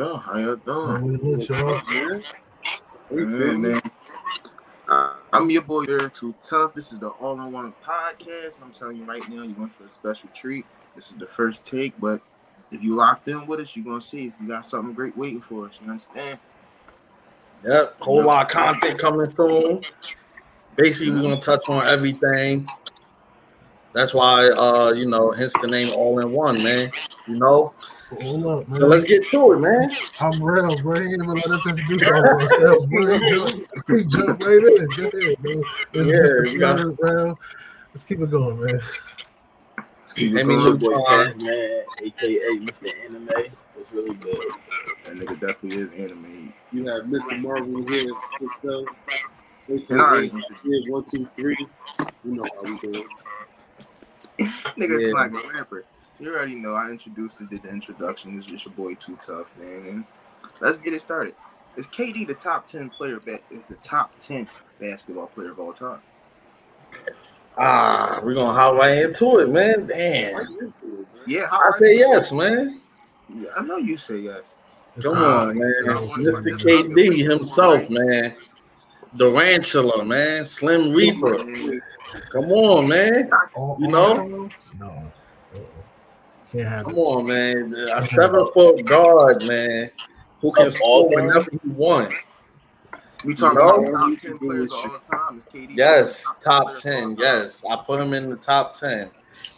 Let's go. How y'all doing? We lit, y'all. Yeah, man. Uh, I'm your boy Eric Too Tough. This is the All N One podcast. I'm telling you right now, you're going for a special treat. This is the first take, but if you locked in with us, you're gonna see if we got something great waiting for us. You understand? Yep, whole lot of content coming soon. Basically, we're gonna touch on everything. That's why, uh, you know, hence the name All N One, man. You know, Hold up, man. so let's get to it, man. I'm real, bro. He ain't even let us introduce ourselves, bro. He jump, jump right in. Go ahead, man. This is Yeah, Mr. we got- Flutter, bro. Let's keep it going, man. Keep it Let me going, look, boy. uh, man, aka Mr. Anime. It's really good. That nigga definitely is anime. You have Mr. Marvel here, Christo, And I aka Kid One Two Three. You know how we do it. Nigga's Yeah. like a rapper. You already know. I introduced and did the introduction. This is your boy Too Tough, man. And let's get it started. Is KD the top ten player? Ba- is the top ten basketball player of all time? Ah, we're gonna hop right into it, man. Damn. Right into it, man. Yeah, I are say you? yes, man. Yeah, I know you say yes. Come It's- on, man. Mr. KD himself, man. The Durantula, man. Slim Reaper. Come on, man. You know? No. Can't have Come it. on, man. A seven foot guard, man, who can Of all score time? whenever he wants. We talking You know? about top ten players of all time? Is KD? Yes, player top 10. Yes, I put him in the top 10.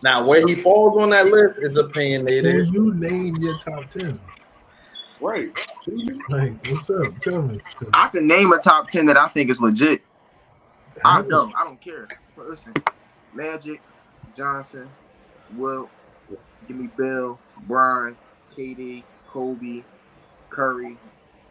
Now, where he falls on that list is Can opinionated. you name your top ten? Right. Like, what's up? Tell me. I can name a top ten that I think is legit. I know. I don't care. But listen, Magic, Johnson, Wilt, give me Bill, Brian, KD, Kobe, Curry,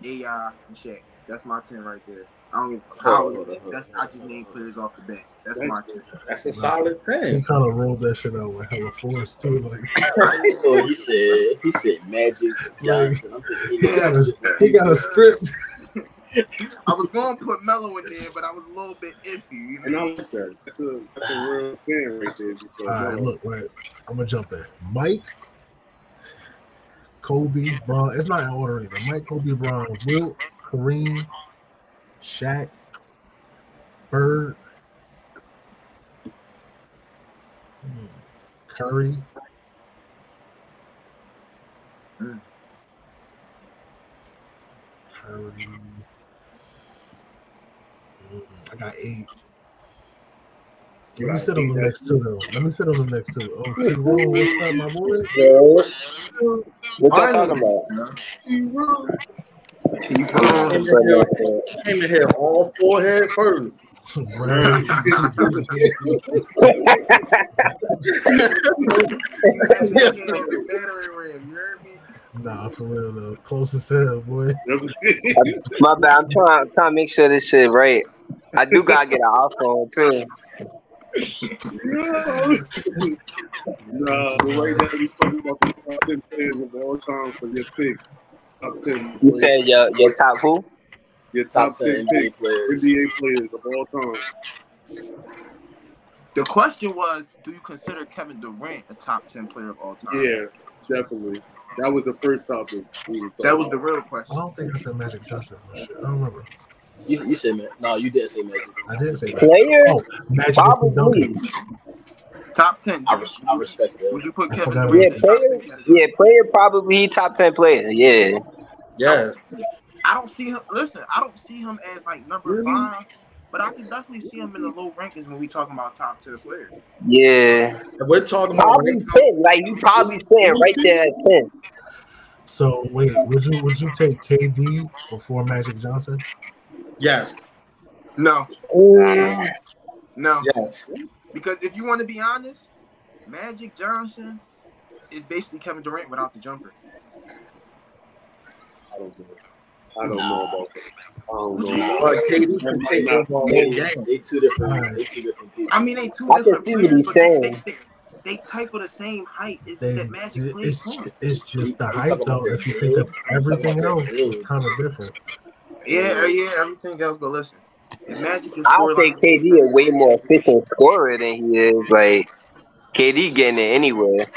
AI, and Shaq. That's my ten right there. I don't give a fuck how. That's I just name players off the bat. That's my ten. That's a solid thing. He kind of rolled that shit out with hella force too. Like So he said he said Magic Johnson. I'm thinking he he got a he got a script. I was gonna put Melo in there, but I was a little bit iffy. You And I know? like that. That's a that's a real fan right there. So, All right, look, wait. I'm gonna jump in. Mike, Kobe, Bron. It's not in order either. Mike, Kobe, Bron, Wilt, Kareem, Shaq, Bird, hmm, Curry. Mm. Curry. I got eight. Let me sit on the next two though. Let me sit on the next two. Oh, T. Rowe, what's up, my boy? Yo, what y'all talking about? T-Rose. Came in here, came in here all forehead first. Right. battery rim. You heard me? nah, for real though. Close as hell, boy. My bad. I'm trying, trying to make sure this shit right. I do gotta get an iPhone too. nah, but right now we talking about the top ten players of all time for your pick. Top ten. You said your your top who? your top, Top ten 10 pick NBA players. NBA players of all time. The question was, do you consider Kevin Durant a top ten player of all time? Yeah, definitely. That was the first topic we were talking That was the real question. I don't think I said Magic Johnson. I don't remember. You, you said man. No, you did say Magic. I did say that. Player? Oh, Magic Probably. Duncan. Top ten. I, res- I respect that. Would you put Kevin forgot Durant about in top 10 category? Yeah, player probably top ten player. Yeah. Yes. I don't see him. Listen, I don't see him as like number Really? five, but I can definitely see him in the low rankings when we talking about top ten players. Yeah. And we're talking about Probably ten. Like you probably saying right there at ten. So wait, would you would you take KD before Magic Johnson? Yes, No, no, yes. because if you want to be honest, Magic Johnson is basically Kevin Durant without the jumper. I don't know. I don't know about that. I don't know. But. KD can take over the They, game. they two different. They two different people. I mean, they two I can different see what players, he's but they, they, they, they type of the same height. It's They, just that Magic plays it's, it's just the height, though. If you think of everything else, it's kind of different. Yeah, yeah, everything else. But listen, if Magic is I'll scoring take KD a way more efficient scorer than he is. Like KD getting it anywhere.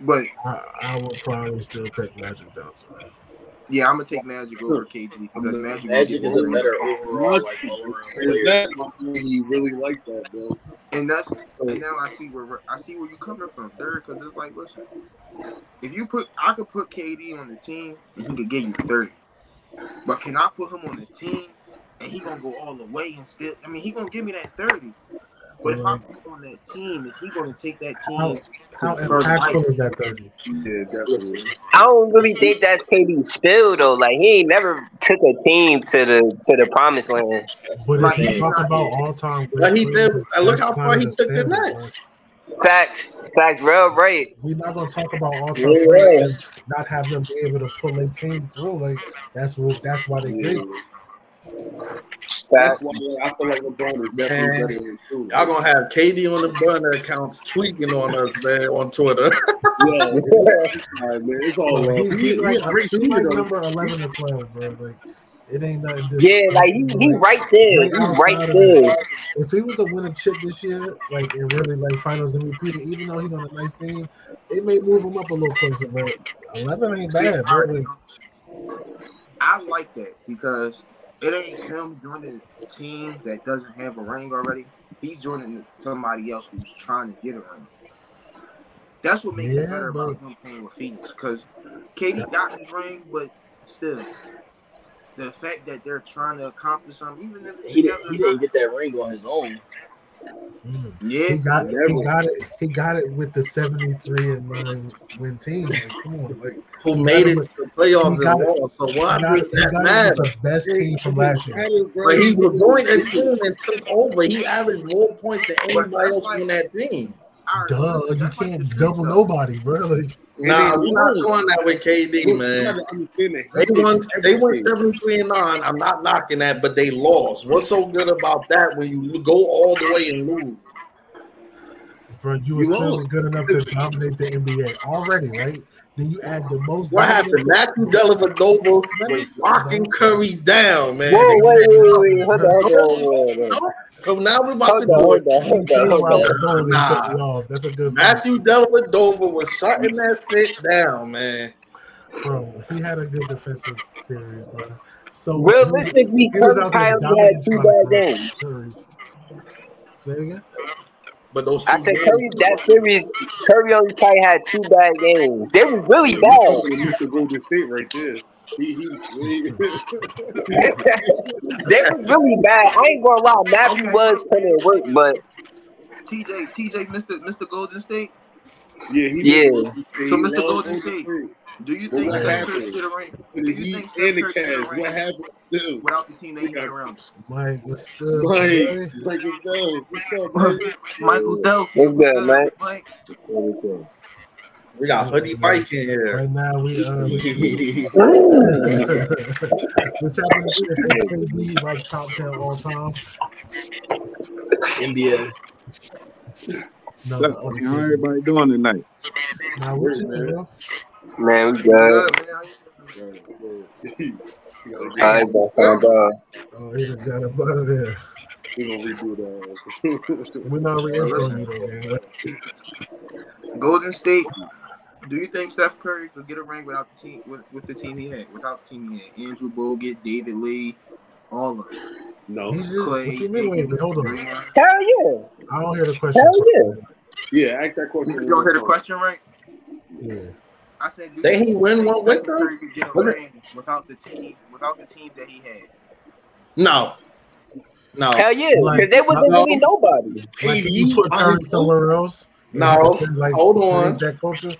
but I, I would probably still take Magic Johnson. Yeah, I'm gonna take Magic over KD because Magic, Magic is a better rings. overall Must like be. all Is that my he really like that, bro? and that's and now I see where I see where you're coming from, third. Because it's like, listen, if you put, I could put KD on the team and he could give you thirty, but can I put him on the team and he gonna go all the way and still? I mean, he gonna give me that thirty. But if I put on that team, is he gonna take that team how to further impactful heights? is that 30? Yeah, definitely. I don't really think that's KD's spill though. Like he ain't never took a team to the to the promised land. But Like, if you he's talk about all time, But he did. Look how far he took the Nets. Facts, facts, real right. We're not gonna talk about all time Yeah. great and not have them be able to pull a team through. Like that's what that's why they Yeah. great. That's why I feel like LeBron is definitely Man. better than two. Y'all gonna have KD on the burner accounts tweaking on us, man, on Twitter. Yeah, it's, all right, man. It's all Bro, love. he's, He, he's he like, a great he's shooter, like number eleven or twelve, bro. Like it ain't nothing. different. Yeah, like he, he right there. right He's right there. If he was to win a chip this year, like and really like finals and MVP, even though he's on a nice team, it may move him up a little closer. But eleven ain't bad, bro. I, Like, I like that because it ain't him joining a team that doesn't have a ring already. He's joining somebody else who's trying to get a ring. That's what makes Yeah, it better about but- him playing with Phoenix because KD got his ring, but still, the fact that they're trying to accomplish something, even if it's He didn't, he didn't get that ring on his own. mm. yeah, he got he got it. He got it with the seventy three and nine win team. Like, come on, like Who made it to the playoffs He got and it. lost? So he why got it, he that got it matter? with the best team from last year. But he was going a team and took over. He averaged more points than anybody else on that team. Duh, you can't double nobody, bro. Like, Nah, then we're not going that with KD, You man. gotta understand that They won. They won everything. seventy three and nine. I'm not knocking that, but they lost. What's so good about that when you go all the way and lose? bro, you was You lost. good enough to dominate the NBA already, right? Then you add the most. What happened? Matthew Dellavedova was locking Curry down, man. Whoa, wait, wait, wait, hold on, hold on, hold on. No, Because now we're about to Hold on, do hold it. on, He hold said on, where I hold was on. going and Nah. cut me off. That's a good start. Matthew Dellavedova was shutting that shit down, man. bro. He had a good defensive period, bro. So he was- Realistically, he was Curry out there had two bad dominating games. Curry. Say it again. But those two I said games, Curry that series, Curry only probably had two bad games. They was really He's bad. talking to Mr. Golden State right there. He, he's he, they was really bad. I ain't gonna lie, Matthew Okay. was putting in work, but TJ, TJ, Mr. Mr. Golden State. yeah, he Yeah. He So, Mr. Golden State, Do you think what Steph happened? Curry get ring? To Do the you Heat think and the Curry get a Cavs. What happened? Dude, without the team that he had around? him? Mike, what's good? Mike, boy? Mike is. What's up, man? Michael Delphi. What's good, man? Mike. We got Hoodie Mike in here. Right now, we uh, we- what's happening here is KD like top ten all time. India. No, the How other KD. everybody doing tonight? Nah, what you bro? man, we good. Good, man. How you doing? I ain't gonna find out. Oh, he just got up out of there. We're gonna redo that. We're not re-entering you though, man. Golden State. Do you think Steph Curry could get a ring without the team with, with the team he had? Without the team he had, Andrew Bogut, David Lee, all of them. No. He's just, Klay. what you mean? Wait, wait, hold on. Hell yeah. I don't hear the question. Hell yeah. Yeah, ask that question. You don't hear the question right? Yeah. I said, do Did you he win one with them? Curry could get a Was ring without the team, without the teams that he had? No, no, Hell yeah. Because Like, they wasn't no. really nobody. Like, if you put on Curry somewhere else. No, like, hold on. That culture.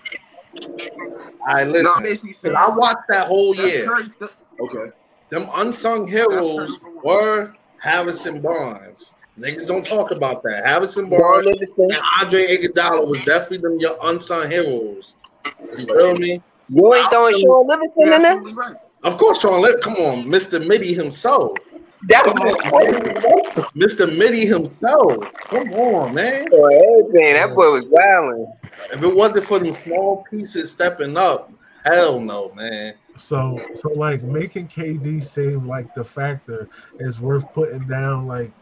I No, listen. basically 'Cause saying. I watched that whole year. Curry Okay. Them unsung heroes were Harrison Barnes. Niggas don't talk about that. Harrison Barnes and Andre Iguodala was definitely them your unsung heroes. You feel me? You ain't throwing Shaun Livingston in there? Of course, Sean Lip. Come on, Mr. Mitty himself. That was. Mr. Mitty himself. Come on, man. For everything. That boy was wilding. If it wasn't for them small pieces stepping up, hell no, man. So, so like making KD seem like the factor is worth putting down like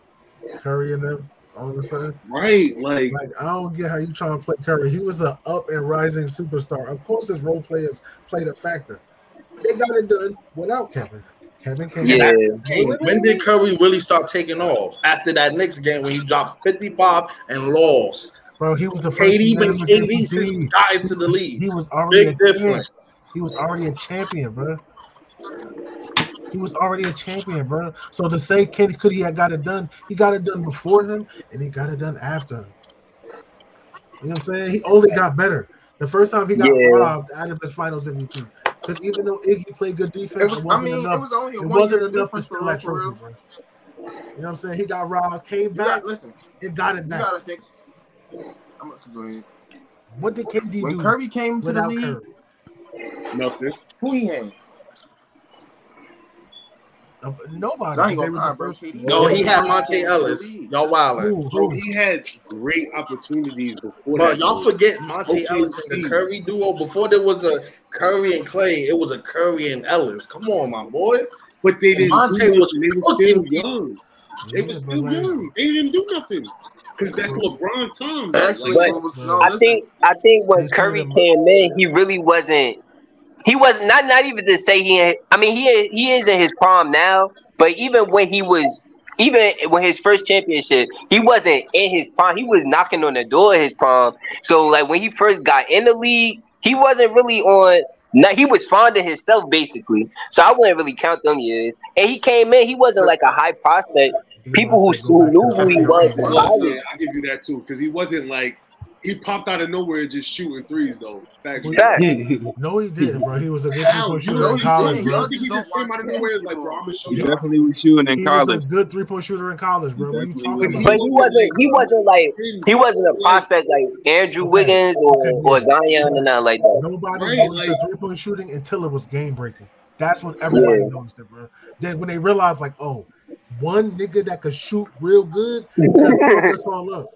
Curry and them all of a sudden. Right. Like, Like I don't get how you trying to play Curry. He was an up and rising superstar. Of course, his role players played a factor. they got it done without Kevin. Kevin came Yeah. back. When did Curry really start taking off? After that Knicks game when he dropped 55 and lost. Bro, he was the first KD when unanimous KD MVP. since got into the He was already Big a champ. difference. He was already a champion, bro. He was already a champion, bro. So to say Kenny could he have got it done, he got it done before him and he got it done after him. You know what I'm saying? He only got better. The first time he got Yeah. robbed out of his finals MVP. Because even though Iggy played good defense, It was, it I wasn't mean, enough. it was only a it wasn't enough difference for steal real, that trophy, bro. You know what I'm saying? He got robbed, came You back, got, listen, and got it you gotta think. I'm gonna keep going. What did KD When do Kirby came to the without league, Curry? Nothing. who he had? Uh, nobody. I ain't They gonna lie, bro. KD No, he had Monta Monta Ellis. Y'all wildin'. Bro, he had great opportunities before But that. y'all forget Monta Ellis and the. Curry duo. Before there was a Curry and Klay, it was a Curry and Ellis. Come on, my boy. But they didn't Monta do was nothing. They were still young. They Yeah, were still like- young. They didn't do nothing. Because that's LeBron time. Actually, Like, it no, I think I think when Curry came in, he really wasn't. He was not not even to say he. I mean, he he is in his prime now, but even when he was, even when his first championship, he wasn't in his prime. He was knocking on the door of his prime. So like when he first got in the league, he wasn't really on. No, he was fond of himself basically. So I wouldn't really count them years. And he came in, he wasn't like a high prospect. People who- who knew who he was NBA. Well, I give you that too. Because he wasn't like he popped out of nowhere just shooting threes though. Facts. Fact. No, he didn't, bro. He was a good three-point You shooter know in college, bro. don't think he just came out of nowhere like, bro, I'm gonna show you. definitely was shooting in He was a college. good three-point shooter in college, bro. What are you talking But about? But he wasn't he wasn't like he wasn't a prospect like Andrew Okay. Wiggins or, Okay, or. Zion and nothing like that. Nobody Right, noticed like- the three-point shooting until it was game breaking. That's when everybody Yeah. noticed it, bro. Then when they realized, like, oh, one nigga that could shoot real good could fuck us all up.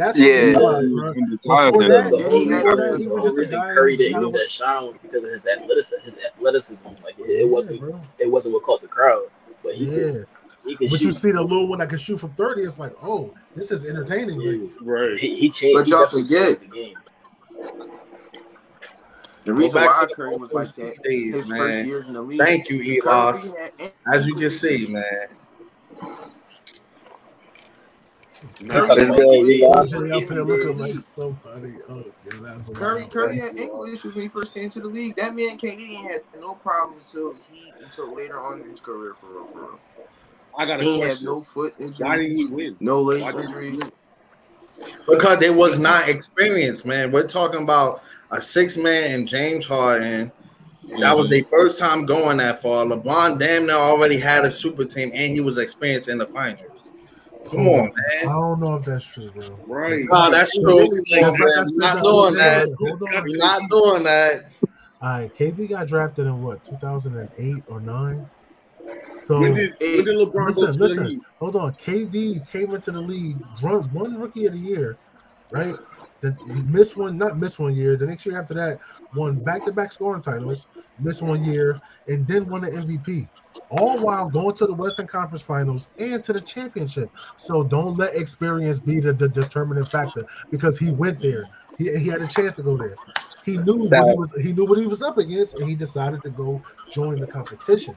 That's when they Yeah. realized, bro. When Before that, did Yeah, it. he had- before that, he was just a reason guy. Curry who didn't get that shine was because of his athleticism. His athleticism, like it, it wasn't, bro. it wasn't what caught the crowd. But he Yeah, could, he could but you see the little one that can shoot from thirty. It's like, oh, this is entertaining. Yeah. Right. He, he changed. But he y'all definitely forget. the game. the reason back why to the Curry was like that days, his man. first years in the league. Thank you, Eli. Curry As you can see, man. Nah, Curry- It's good, Eli. Y'all out there looking like somebody. Oh, yeah, that's Curry, Curry had ankle issues when he first came to the league. That man KD ain't had no problem until he until later on in his career for real, for real. I got a He had question. no foot Why didn't injuries, he win? no leg Why didn't he injuries. win? Because they was not experienced, man. We're talking about a six man and James Harden. That was mm-hmm. their first time going that far. LeBron damn near already had a super team and he was experienced in the finals. Come on, man. I don't know if that's true, bro. Right. No, that's true. really Come on, Like man. I We're not doing that. Hold on. We're not doing that. All right, KD got drafted in what 2008 or nine. So When did when did LeBron go listen, to the listen. hold on, KD came into the league, run one rookie of the year, right? The missed one, not missed one year. The next year after that, won back-to-back scoring titles, missed one year, and then won the MVP. All while going to the Western Conference Finals and to the championship. So don't let experience be the, the determining factor because he went there. He, he had a chance to go there. He knew what he was. He knew what he was up against, and he decided to go join the competition.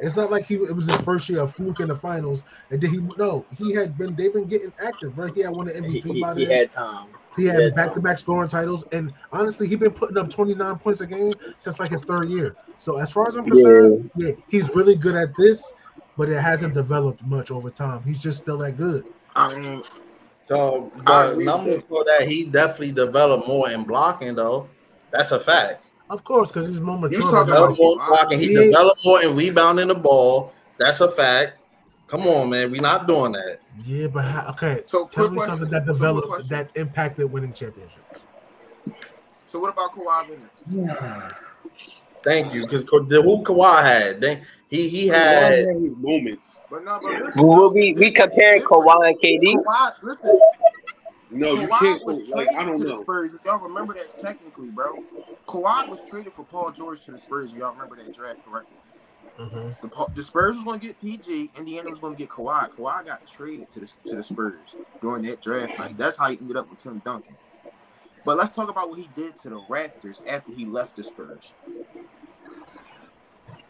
It's not like he it was his first year of fluke in the finals, and then he no, he had been they've been getting active, right? He had won the He, MVP he, by he then. had time. He had had back to back scoring titles, and honestly, he's been putting up 29 points a game since like his third year. So as far as I'm concerned, yeah, he's really good at this, but it hasn't developed much over time. He's just still that good. I mean, So I the agree numbers with for that he definitely developed more in blocking though. That's a fact. Of course, because he's more mature. You talking about- more blocking. He He developed more and rebounding the ball. That's a fact. Come on, man. We're not doing that. yeah, but how, okay. So, Tell me question. something that developed question. that impacted winning championships. so what about Kawhi Leonard? Thank you, because the who Kawhi had, they, he he had. had moments. But no, but listen, Well, we we comparing Kawhi and KD. Kawhi, listen, No, you Kawhi can't. was Like traded I don't to the. Spurs. If y'all remember that technically, bro, Kawhi was traded for Paul George to the Spurs. If y'all remember that draft correctly. Mhm. The, the Spurs was going to get PG, Indiana was going to get Kawhi. Kawhi got traded to the to the Spurs during that draft night. That's how he ended up with Tim Duncan. But let's talk about what he did to the Raptors after he left the Spurs.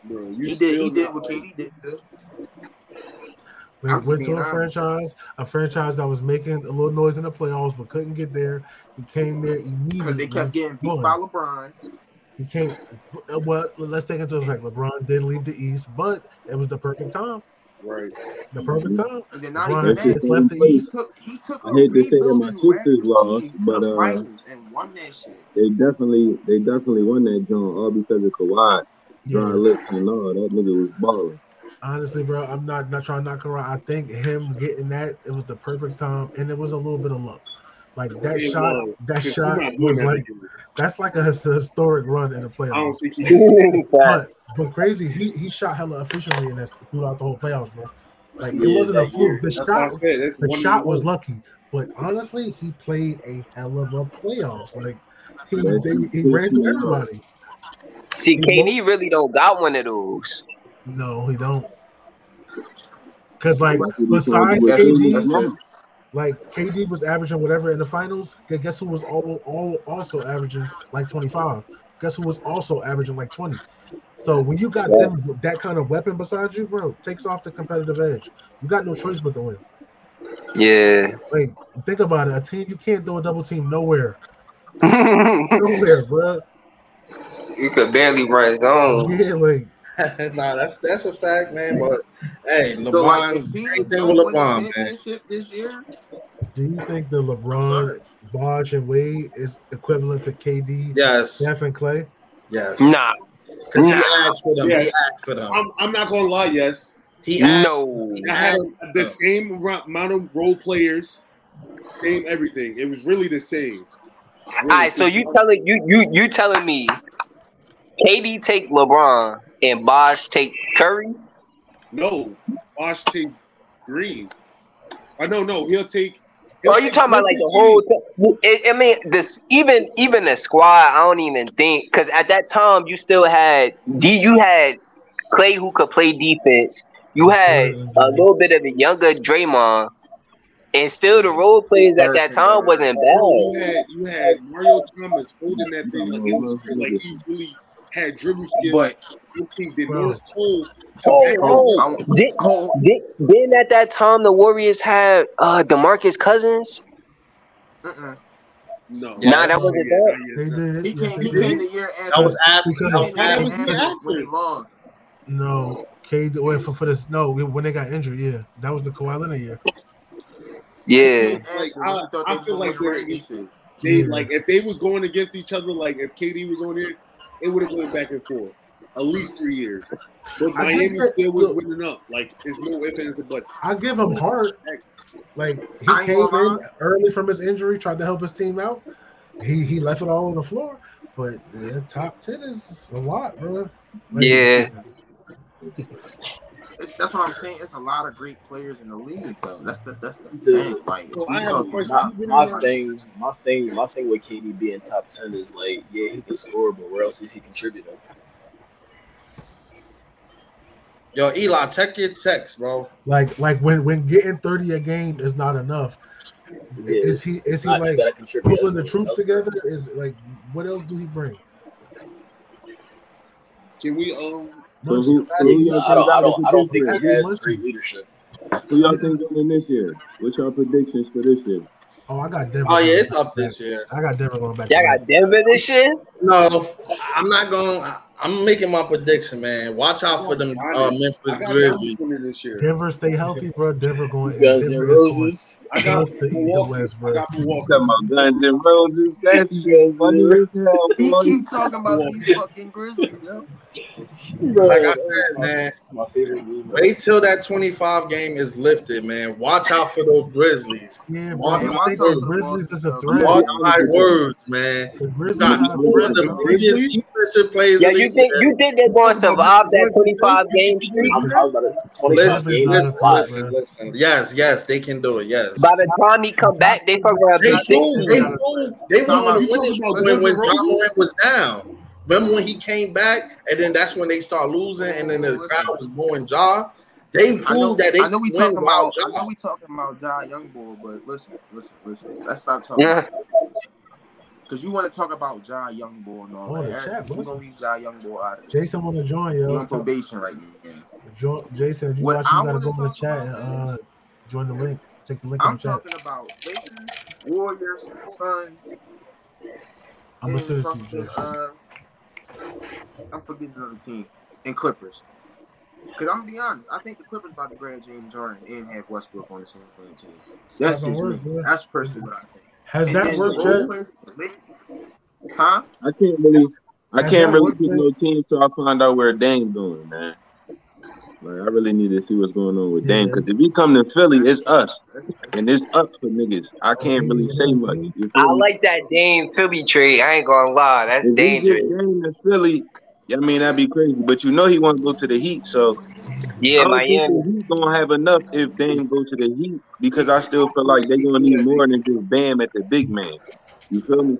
Bro, He did. still He did what like- KD did. Though. We I'm went to a franchise, a franchise that was making a little noise in the playoffs but couldn't get there. He came there immediately Because immediately. they kept getting beat won. by LeBron. He came. Well, let's take into effect. LeBron did leave the East, but it was the perfect time. Right. The perfect time. And then not LeBron even had that. left the He East. took he took I a hate to say that my rebuilding Sixers lost, to but, the uh, finals and won that shit. They definitely, they definitely won that joint all because of Kawhi, dry Yeah. lips and all. That nigga was balling. Honestly, bro, I'm not not trying to knock her out. I think him getting that it was the perfect time, and it was a little bit of luck. Like that It shot, was. that shot he's not doing was that like again. that's like a historic run in the I don't playoffs. think he. But but crazy, he he shot hella efficiently in that throughout the whole playoffs, bro. Like it wasn't a fluke. The That's shot, the shot was lucky, but honestly, he played a hell of a playoffs. Like he That's they, he true. ran through everybody. See, KD really don't got one of those. No, he don't. Cause like That's what he besides. KD, like KD was averaging whatever in the finals. Guess who was all, all also averaging like 25? Guess who was also averaging like 20? So when you got them that kind of weapon beside you, bro, takes off the competitive edge. You got no choice but to win. Yeah. Like think about it, a team you can't throw a double team nowhere, nowhere, bro. You could barely run zone. Yeah, like nah, that's that's a fact, man. But hey, So like, LeBron, he same thing with to win the LeBron, man. this year, do you think the LeBron, Bosh, and Wade is equivalent to KD, Yes, Steph, and Klay? yes. Nah. Because he Nah. asked for them. He Yes. asked for them. I'm, I'm not gonna lie. Yes, He asked. No. I had the same amount of role players, same everything. It was really the same. All right, so you telling you you you telling me KD take LeBron and Bosh take Curry? No, Bosh take Green. Uh, I know, no, he'll take. Or are you talking about like the whole? T- I I mean, this even even the squad. I don't even think because at that time you still had D. You had Klay who could play defense. You had a little bit of a younger Draymond, and still the role players at that time wasn't Bro, you bad. had you had Mario Thomas holding that thing like it was like he really had dribble skills. but I think that Bro. Norris Cole Oh, took oh. Did, did, then at that time the Warriors had uh Demarcus Cousins. mm-mm. no, Yeah, Nah, that wasn't that. They did. he came. they He came the year after. That was after. Because- That was He came was after. the year after. after when they lost. No, KD wait for, for this. No, when they got injured, yeah, that was the Kawhi Leonard year. Yeah. Like, I- I feel like they're- this. They Yeah. like if they was going against each other, like if KD was on there, it would have went back and forth. At least three years. But I Miami think that- still was look- winning up. Like it's no ifs, ands, or buts. I give him heart. Like he I came in lie. early from his injury, tried to help his team out. He he left it all on the floor. But yeah, top ten is a lot, bro. Like, Yeah. It's, that's what I'm saying. It's a lot of great players in the league, though. That's the, that's the Yeah. thing. Like, So I have a talking My, my thing, my thing, my thing with KD being top ten is like, yeah, he can score, but where else is he contributing? Yo, Eli, check your text, bro. Like like when when getting thirty a game is not enough. Yeah. Is he is he Not like gotta pulling the troops together? Is like what else do he bring? Can we um So Munch- who, so who ask- y'all I don't, I think don't, I don't think he has great leadership. Who y'all think winning this year? What's your predictions for this year? Oh, I got Denver. Oh yeah, it's up this year. I got Denver going back. Y'all got. Denver this year? No, I'm not going. I'm making my prediction, man. Watch out for them uh, Memphis Grizzlies. This year. Denver stay healthy, bro. Denver going. Guns and Denver is going Roses. I got close to eat the Milwaukee. West, I bro. got Milwaukee. Talking about Guns and Roses. That's funny He keep talking about these fucking Grizzlies, yo. Like I said, uh, man, My favorite wait till that 25 game is lifted, man. Watch out for those Grizzlies. Yeah, bro. Mark I my words. the Grizzlies is a threat. Mark my words, man. The You Grizzlies are two of the threat. biggest defensive players Yeah, you think you think they're going to survive that 25 game streak? I'm, I was about to 25 Listen, games. listen, listen, listen. Yes, yes, they can do it. Yes. By the time he come back, they fucking gonna They be do. 60. They do. They won You a winning streak when, when Ja Morant was down. Remember when he came back, and then that's when they start losing, and then the crowd was going jaw. They I know, that they I know we talking while about. I know we talking about Ja Youngboy, but listen, listen, listen. Let's stop talking. Yeah. Because you want to talk about Ja Young Boy and all Oh, the that. chat, We're gonna leave Ja Young Boy out of this. Jason want to join, you. yo. on probation right now. Jo- Jason, if you What watch, you gotta wanna go in the chat and uh, join the link. Take the link in I'm the chat. talking about Lakers, Warriors, Suns, I'm and listening to you, fucking Jason. uh, I'm forgetting another team and Clippers. Because I'm gonna be honest, I think the Clippers about to grab James Harden and have Westbrook on the same team. That's Not just gonna me. work. That's personally what I think. Has And that worked yet? players for the Lakers- Huh? I can't really, I Has can't that really worked pick no team till I find out where Dame's going, man. Like I really need to see what's going on with Dame because if he come to Philly, it's us, and it's up for niggas. I can't really say much. I me? like that Dame Philly trade. I ain't gonna lie, that's If we get dangerous. Dame to Philly, I mean that'd be crazy. But you know he want to go to the Heat, so Yeah, I don't Miami. the Heat gonna have enough if Dame go to the Heat because I still feel like they gonna need more than just Bam at the big man. You feel me?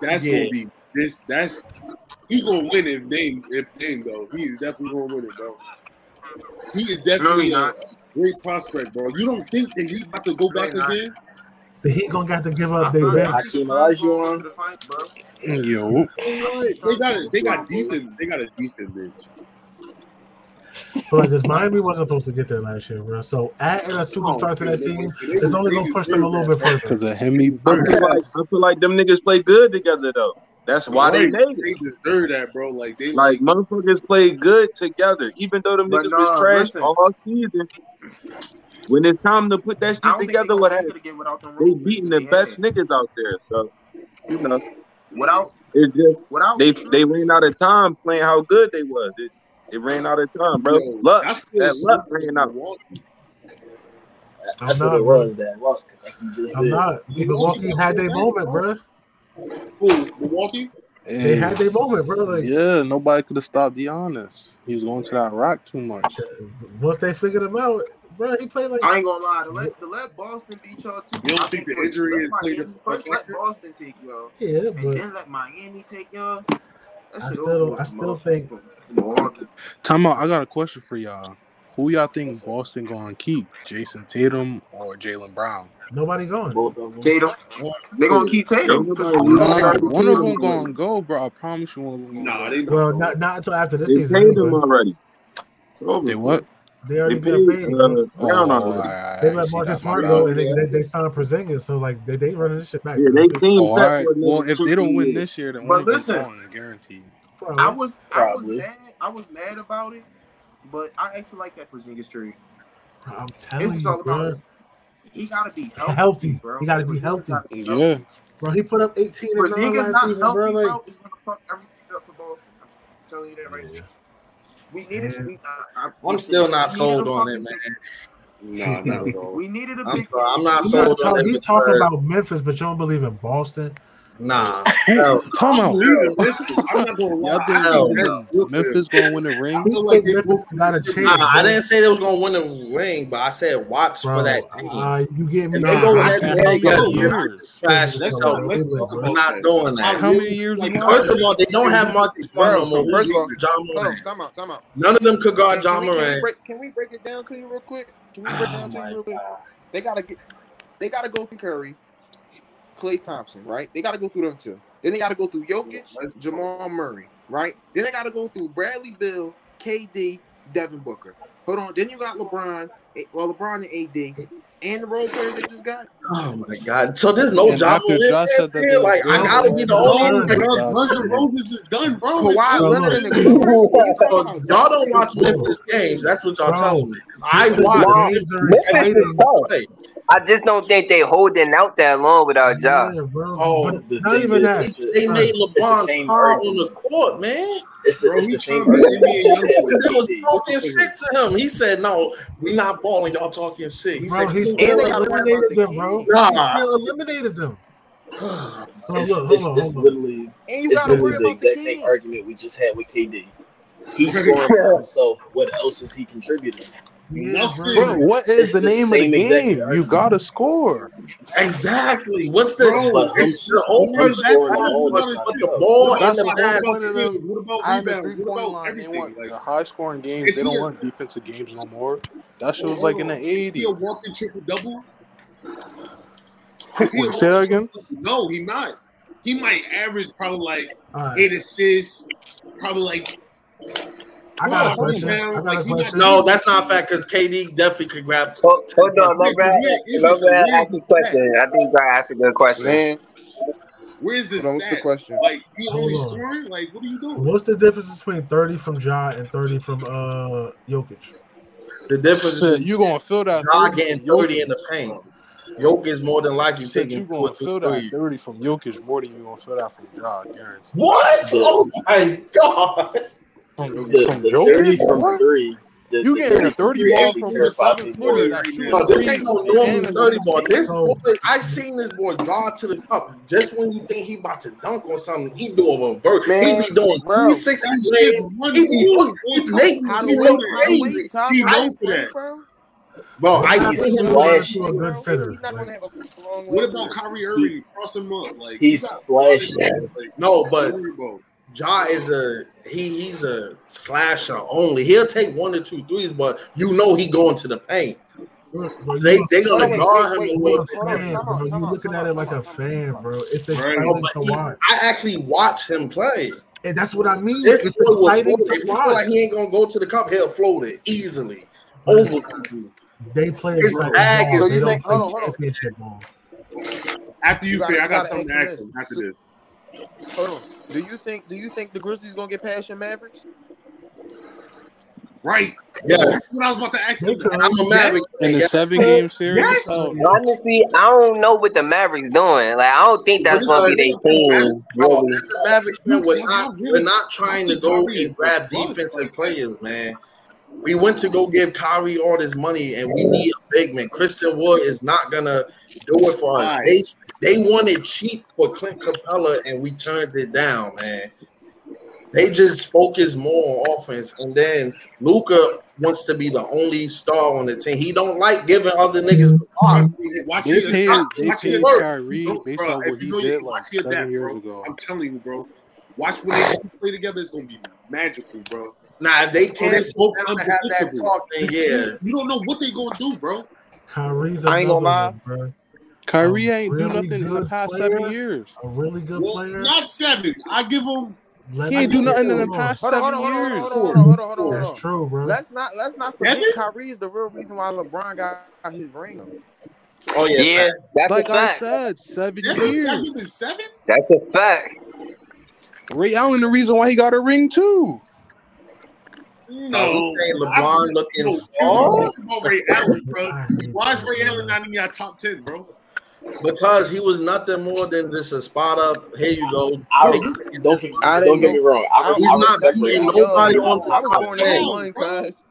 That's Yeah. gonna be this. That's he gonna win if Dame if Dame though. He is definitely gonna win it, bro. He is No, definitely he a great prospect, bro. You don't think that he's about to go back not. again? The Heat gonna have to give up their signed- bench. I think the Hakeem Suns gonna Olajuwon. go to the finals, bro. Yo, They got it. They got decent. They got a decent bench. But this, Miami wasn't supposed to get there last year, bro. So adding a superstar to that team is only gonna push them a little bit further. because of Hemi I feel like I feel like them niggas play good together though. That's why they Right. made They deserve that, bro. Like they Like motherfuckers played good together, even though them niggas nah, was trash listen. all season. When it's time to put that shit together, what happened? have get without them They role beating the players best had. niggas out there. So you know, Without it's just without they they ran out of time playing how good they was. It, it ran out of time, bro. Yo, Luck, I still that luck ran out. Milwaukee. That's I'm what not, it was. That luck, like you I'm said. not. Milwaukee had their moment, bro. Who? Milwaukee? They had their moment, bro. Like yeah, nobody could have stopped Giannis. He was going to that rock too much. once they figured him out, bro, he played like I ain't gonna lie, to let, to let Boston beat y'all too. You don't I think the injury is played Miami- first let? Boston take y'all, yeah, and but then let Miami take y'all. That I still over don't- with I still think- for Milwaukee. Time out. I got a question for y'all. Who y'all think Boston going to keep? Jayson Tatum or Jaylen Brown? nobody going. Both of them. Tatum, they gonna keep Tatum. Ain't nobody sure. really Nah, got to one of them gonna go, bro. I promise you one of them Nah, to they go. Well, not not until after this They season. paid him already. It's. They what? They They already got paid paid. uh, bro. Brown Oh, already. I, They let Marcus Smart go, and they, they they signed Porzingis, so like they they running this shit back. Yeah, they seem Oh, all right. Well, if they don't win this year, then But one listen, going, guaranteed. Probably. I was I was mad. I was mad about it, but I actually like that Porzingis trade. Bro, I'm This telling is you, all about. bro. is He gotta be healthy, Healthy. bro. He gotta be healthy. gotta be Yeah. Bro, he put up 18 and 9 Porzingis last not season, healthy, bro. bro. Like, It's gonna fuck everything up for Boston. I'm telling you that right yeah. now. We needed. Man. We, I, I, I'm still not sold on it, man. Nah, not at. We needed a I'm big. sorry, I'm not You sold talk, on you it. talking because- about Memphis, but you don't believe in Boston. Nah, Who? hell, Time I'm Memphis. Not gonna lie. Y'all think I Hell think no. that's Brooklyn. Memphis going to win the ring? feel like Memphis got a chance. nah, I didn't say they was gonna win the ring, but I said watch Bro, for that team. uh, you get me. If they go I head can't to head, go yes, with but you. Marcus trash Let's as talk, hell. let's They talk lit, We're not doing that. How many years First of all, they don't have Marcus Smart no more. First of all, John Hold on, Moran. time out, time out. None of them could guard John we, can, we Moran. break, can we break it down to you real quick? Can we break it Oh down to you real quick? They gotta get. They gotta go through Curry, Klay Thompson, right? They gotta go through them too. Then they gotta go through Jokic, Let's- Jamal Murray, right? Then they gotta go through Bradley Beal, KD, Devin Booker. Hold on. Then you got LeBron. eh, Well, LeBron and AD, and the role players they just got. Oh my god. So there's no And John after Moran Josh said that here? Like I gotta be the No, only no, like, Guns N' Roses is done, bro. Kawhi It's- Leonard look, and the Clippers. You talking So about? y'all don't watch Memphis games. That's what y'all Bro, telling me. I watch the Wow. games are Memphis is exciting. tough. play. I just don't think they holding out that long without Ja. Yeah, bro. Oh, but the not even that. it's the- They made LeBron same tar on the court, man. It's the, Bro, it's the same trying to argument be we a just young had with They was talking sick to him. He said, "No, we not balling. Y'all talking sick." He Bro, said, he still And they gotta worry about eliminated the them, bro. kids. He Nah. still eliminated them. Hold on, It's, look, it's, hold on, hold on. literally And you gotta worry literally the about the exact same argument we just had with KD. He's scoring for himself. What else is he contributing? Yeah, Nothing. bro. Bro, what is It's the the name of the same exact game? You gotta score. Exactly. What's the Bro, it's the whole him purpose scoring is alone to is put not the ball What in the That's why what basket. about one of skills? them What about and the rebounds? What about. They everything? want Like, the high scoring games. They don't a, want defensive games no more. That shit hold, was like in the Is he a eighties. walking triple double? Is he a Wait, say that again. triple double? No, he not. he might average probably like All right, eight assists, probably like I got a question. man. I got Like, a he not- question. No, that's not a fact because KD definitely could grab. Hold, hold on, Yeah, Lobrat. yeah, yeah, Lobrat yeah, a question. I think God asked a good question. Man, where's the hold on, what's the question? Like he only scoring? Like what are you doing? What's the difference between 30 from Ja and 30 from uh Jokic? The difference Shit, is you gonna fill that Ja 30 getting 30 in the paint. Jokic is more than likely Shit, taking you two gonna or three fill that 30 from Jokic more than you gonna fill that from Ja, guarantee. What? Oh my god! From, The, from the thirty from three. The, You the getting a 30 from 30 three ball from a terrified seven footer more. that shooting No, this ain't no normal 30 ball. This So- boy, I seen this boy draw to the cup. Just when you think he about to dunk on something, he do a reverse. Man, he be doing bro. 360 That legs. shit's one He be move. he make How he the go weight, how the crazy. He Brady known for that. bro. Bro, I What He's see him. happens run- when flashy. you a good Bro, center? He's not Like, gonna have a long What about Kyrie Irving? Cross him up. Like He's you got- flashy. Like, No, but you worried about? Ja is a he he's a slasher only. He'll take one or two threes, but you know he going to the paint. look, They you they gonna wait, guard him wait, a little bit. hold on, bro. You time looking at out, it like time a fan, out. bro. It's Right. exciting No, to but he, watch, I actually watch him play. and that's what I mean. This It's exciting float. to If you feel watch. like he ain't gonna go to the cup, he'll float it easily over people. They play His exciting bag is- So you think? Hold on, hold on. After you, You gotta- I got something to ask him after this. This. hold on. Do you think? Do you think the Grizzlies gonna get past your Mavericks? Right. Yes, That's what I was about to ask They him. could. and I'm a Maverick. In the seven game series? Yes. Oh, Honestly, I don't know what the Mavericks doing. Like, I don't think that's gonna be their team. Bro, Really. as a Mavericks fan, we're not we're not trying to go and grab defensive players, man. We went to go give Kyrie all this money, and we need a big man. Christian Wood is not gonna do it for us. Right. They they wanted cheap for Clint Capela, and we turned it down, man. They just focus more on offense, and then Luka wants to be the only star on the team. He don't like giving other niggas the mm-hmm. ball. Watch they his- watch they his paid work. Kyrie Bro, based bro, on what he know did like seven depth, years bro. ago. I'm telling you, bro. Watch when they play together. It's gonna be magical, bro. Nah, if they can't they sit down have that unpredictable. talk, then yeah. You don't know what they gonna do, bro. Kyrie's I ain't gonna lie. one, bro. Kyrie A ain't do nothing in the past player. seven years. A really good Well, player. not seven. I give them. Let He ain't do nothing in the past Hold on, seven on, hold on, years. hold on, hold on, hold on, hold on, hold That's true, bro. Let's not let's not forget Kyrie is the real reason why LeBron got his ring. Oh yeah, Yeah, that's Like a I Oh, fact. said, seven Seven? Years. give it seven. That's a fact. Ray Allen, the reason why he got a ring too. No, oh, you saying LeBron looking small? you talking about Ray Allen, bro. Why is Ray. Allen not in your top ten, bro? Because he was nothing more than just a spot up. Here you go. I, Take don't, don't, get- I don't get me wrong. I, I was, was, He's I I not beating nobody I on was, top born 10. 81, cuz.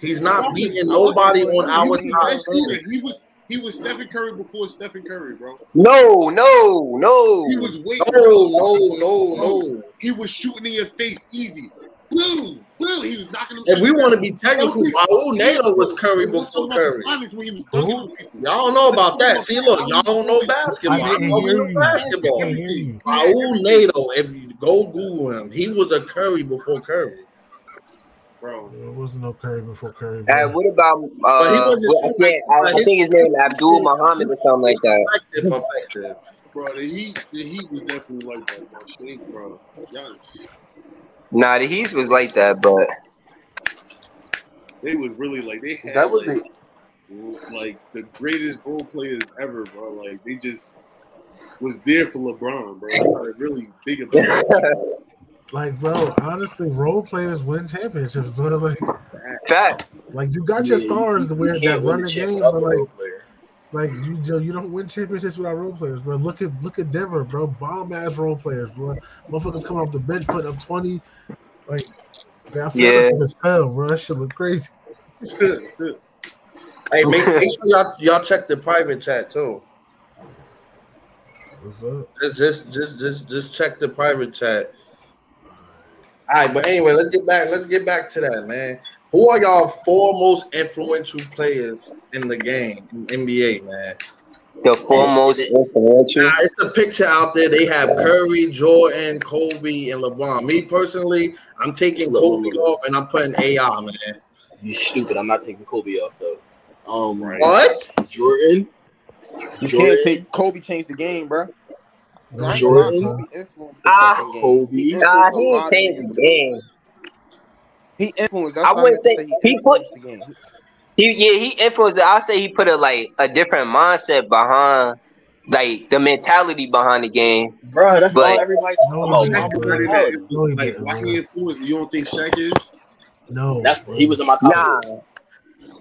He's not beating nobody on our was top best ten. He was he was Stephen Curry before Stephen Curry, bro. No, no, no. He was way No, no, no, no. He was shooting in your face easy. Boom, boom. He was knocking them. If we want to be technical, Raul Nato was Curry Let's before Curry. the silence when he was dunking on people. Y'all don't know about that. See, look, y'all don't know basketball. I I didn't know you you. know I basketball. can't hear you. Raul Nato, if you go Google him, he was a Curry before Curry. Bro, There wasn't no Curry before Curry. Uh, Bro. what about But he uh? wasn't I, can't, I, like- I think his name Abdul Muhammad or something like that. Effective, effective. bro, the heat, the heat was definitely like that, bro. Shake, bro. Yikes. Nah, the Heat was like that, but They was really like they had That was like, it. like the greatest role players ever, bro. Like they just was there for LeBron, bro. You gotta really think about it. Like, bro, honestly, role players win championships, bro. Like, fact. like you got your Yeah, stars to wear you that can't run the the game, but like, role player. Like you, Joe, you don't win championships without role players, bro. Look at look at Denver, bro. Bomb ass role players, bro. Motherfuckers coming off the bench putting up twenty. Like, I feel Yeah. like just fell, bro. That shit look crazy. Hey, make, make sure y'all, y'all check the private chat too. What's up? Just, just, just, just, just check the private chat. All right, but anyway, let's get back. Let's get back to that, man. Who are y'all four most influential players in the game, in NBA, man? The foremost influential. Nah, it's a picture out there. They have Curry, Jordan, Kobe, and LeBron. Me personally, I'm taking Kobe off and I'm putting AI, man. You stupid. I'm not taking Kobe off though. Um, What? Jordan. You Jordan, can't take Kobe changed the game, bro. No, I ain't Jordan. Kobe influenced the Ah, game. Kobe. He Nah, influenced a he ain't changed the to game. He influenced. That's I wouldn't meant say say. He he put influenced the game. he yeah he influenced it. I'll say he put a like a different mindset behind like the mentality behind the game. Bro, that's all But everybody No, talk he about. didn't. Mamba Better than mentality. that. No, he Like, why he influenced? You don't think Shaq is? No, That's bro. he was in my top. nah,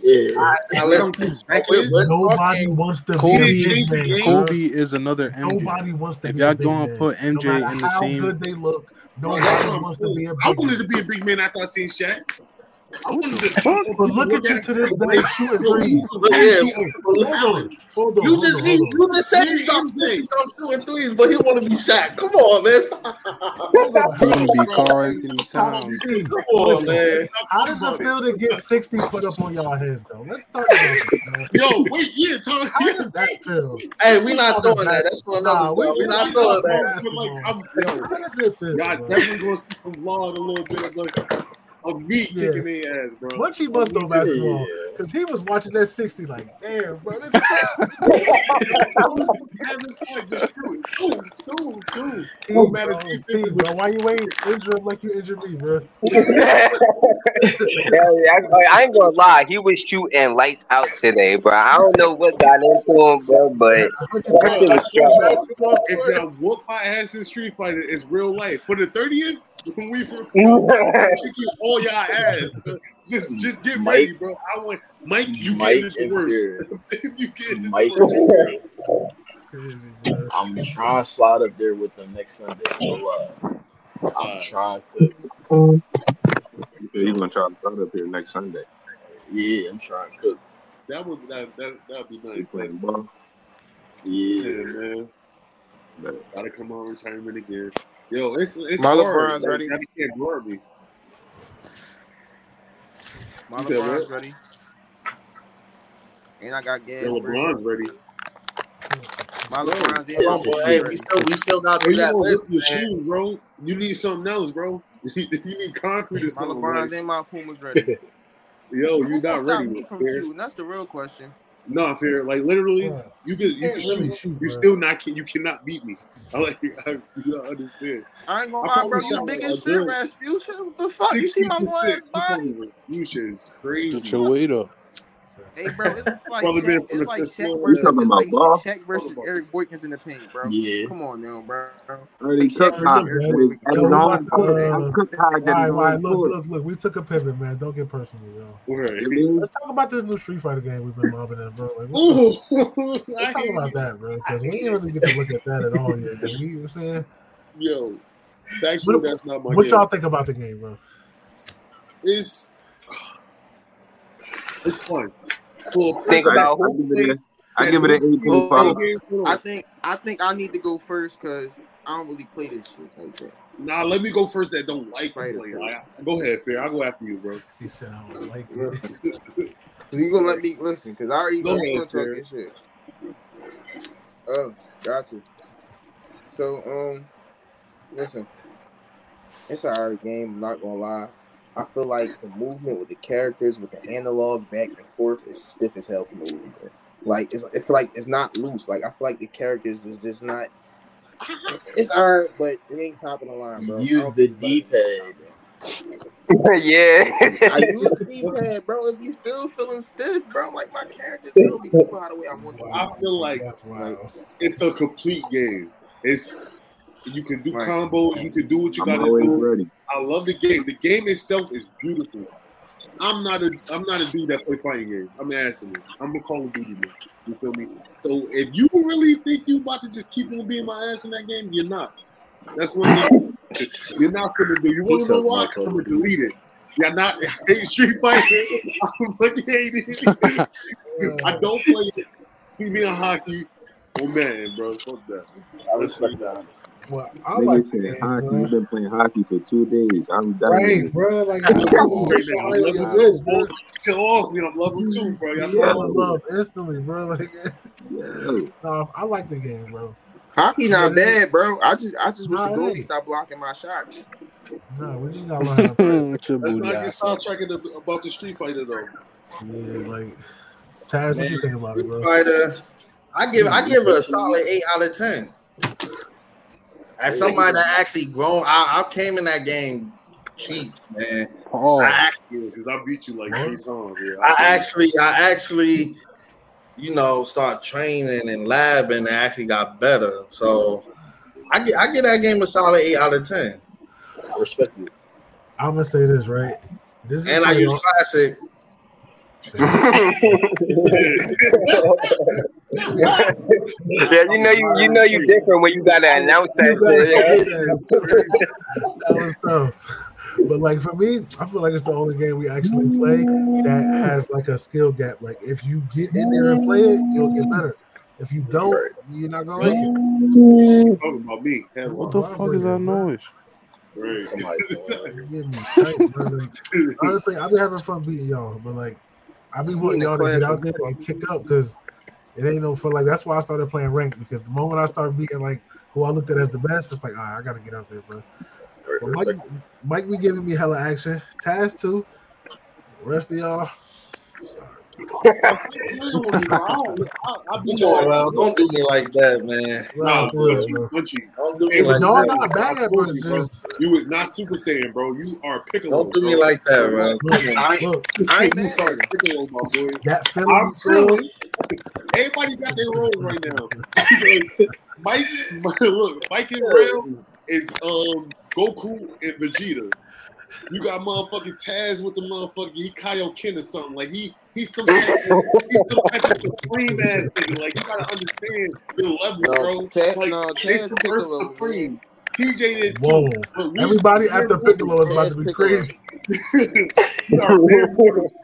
Yeah. I let him think Shaq We're- is. we're Nobody wants to Kobe- be a man. Kobe is another MJ. Nobody wants to If be y'all a big gonna put MJ no in the how same- good they look, nobody I'm wants to be a I big wanted to be a big man after I seen Shaq. I. But look at you to this day shooting threes. But yeah, Hold on, You just on, he, hold on. you just said he Yeah, dropped MJ. 50 shooting threes, but he want to be Shaq. Come on, man. Stop. He wanna be Bro, Karl-Anthony Towns. Come on, man. How does it feel to get 60 put up on y'all heads, though? Let's talk about this, man. Yo, wait, yeah, Tom. How does that feel? Hey, we not doing that. That's for another Nah, we- time. We we not not doing doing that. that. Like, I'm, yo, How does it feel? y'all definitely gonna see some vlog a little bit of me Yeah. kicking their ass, bro. Munchie must know basketball Yeah. because he was watching that 60 like, damn, bro. This Hasn't tried to shoot. Dude, dude, dude. No matter bro. Why you ain't injure him like you injured me, bro? Yeah, I, I ain't gonna lie, he was shooting lights out today, bro. I don't know what got into him, bro, but Munchie, Bro, That shit I was swear, trash. bro, basketball if player. y'all whoop my ass in Street Fighter, it's real life. For the 30th, when we for kicking all y'all ass. Just just get Mike- ready, bro. I want Mike, you Mike get into and worse. Fury. you get into Mike worse. and Fury. I'm trying to slide up there with them next Sunday. So, uh, I'm Uh, trying to. He's gonna try to start up here next Sunday. Yeah, I'm trying to cook. That would that that that'd be He nice. playing ball. Yeah, Yeah. man. But Gotta come on retirement again. Yo, it's it's My hard. LeBron's Like, ready. Daddy can't guard me. My You said LeBron's ready. And I got gas. Yo, LeBron's ready. My LeBron's in. Come my on, boy. Hey, we still we still got Bro, you that gonna list, man. shoes, bro. You need something else, bro. you need concrete or My something. LeBron's Like, and my Puma's ready. yo, you Who gonna not stop ready. me from shooting? That's the real question. No, fair. Like literally, Bro, you can you can't can shoot. shoot, You still not can you cannot beat me. I like I, you don't understand. I ain't gonna I lie, bro. probably You shot big as shit, Rasputin. What the fuck? You see my percent. boy's body? You shit is Put crazy. your weight up. Hey, bro, it's like Brother man Shaq, from it's like fifth Shaq versus You talking it's about like ball? Shaq versus Earl Boykins in the paint, bro. Yeah. Come on now, bro. already Like Shaq cooked versus hot Eric at his, Boykins. at Yo, his we own about to, court. I'm cooked hot at his All right, all right. own Look, look, look. We took a pivot, man. Don't get personal, yo. Right. Let's talk about this new Street Fighter game we've been mobbing in, bro. Like, what's up? Let's talk about that, bro. Because we didn't really get to look at that at all yet. You know what I'm saying? Yo, factually, What, that's not my what game. y'all think about the game, bro? It's it's fun. For a Think I, about I who? give it a, I give it an don't eight play point Well, video five. games, hold I think I think I need to go first because I don't really play this shit like that. Nah, let me go first. That don't like to Fighter play. first. I, go ahead, fair. I'll go after you, bro. He said, I don't like Yeah. it. So you gonna let me listen? Cause I already Go know you ahead, gonna talk fair. your shit. Oh, gotcha. So um, listen, it's an alright game. I'm not gonna lie. I feel like the movement with the characters, with the analog back and forth, is stiff as hell for no reason. Like it's, it's like it's not loose. Like I feel like the characters is just not. It's alright, but it ain't top of the line, bro. Use the think it's better than D-pad. yeah. I use the D-pad, bro. If you still feeling stiff, bro, like my characters don't be moving how the way I want them. I feel like That's wild. it's a complete game. It's you can do Right. combos. You can do what you I'm got to do. ready. I love the game. The game itself is beautiful. I'm not a I'm not a dude that play fighting games. I'm asking it. I'm a Call of Duty man. You feel me? So if you really think you about to just keep on being my ass in that game, you're not. That's what you- you're not gonna do. You want to know why? I'm gonna delete it. You're not I hate Street Fighter. I'm fucking hate it. I don't play it. See me in hockey. Oh man, bro, fuck that. I respect that. honestly. Well, I like Nigga the said game, hockey. bro. You've been playing hockey for two days. I'm that Right, bro. Like, I'm I'm level right so now. I'm highly level of this, bro. Chill off, man. I'm level two, bro. Y'all Yeah, know love instantly, bro. Like, Yo, no, I like the game, bro. Hockey not bad, bro. I just I just wish Nah, the it goalie ain't. stopped blocking my shots. No, we just gotta learn how. Let's not get ass. sidetracked about the Street Fighter though. Yeah, like, Taz, what do you think about it, bro? Fighter. I give I give it a solid eight out of ten. As somebody that actually grown, I, I came in that game cheap, man. Oh, I actually, Yeah, because I beat you like three times. Yeah, I actually, I actually, you know, start training and labbing and actually got better. So I get, I get that game a solid eight out of ten. I respect you. I'm gonna say this right. This is And I use all- classic. yeah, you know you you know you different when you gotta announce that gotta shit. that. that was tough. But like for me, I feel like it's the only game we actually play that has like a skill gap. Like if you get in there and play it, you'll get better. If you don't, you're not gonna like it. talking about me. What the fuck is that noise? right. You get tight. Like, honestly, I've been having fun beating y'all, but like I be wanting y'all to get out there and kick up because it ain't no fun. Like that's why I started playing ranked because the moment I started beating like who I looked at as the best, it's like, all right, I gotta get out there, bro. But Mike, Mike be giving me hella action. Taz too. The rest of y'all, sorry. I beat Come on, well, don't do me like that, man. Nah, Nah, for real, punchy, bro. punchy. Don't do me like Y'all that. not bad, bro. told you, bro. Just You is not Super Saiyan, bro. You are Piccolo. Don't do me bro. like that, bro. look, look, I ain't You mad. started Piccolo, my boy. that I'm feeling, you. Everybody got their roles right now. Mike, look, Mike and Rail is um Goku and Vegeta. You got motherfucking Taz with the motherfucking he Kaioken or something. Like he he's some type of, he's some type of supreme ass nigga. Like you gotta understand the level, No, bro. Taz- like no, Taz some Piccolo, Earth supreme. TJ is Whoa. too. We- everybody we're after. Piccolo is about to be crazy. we are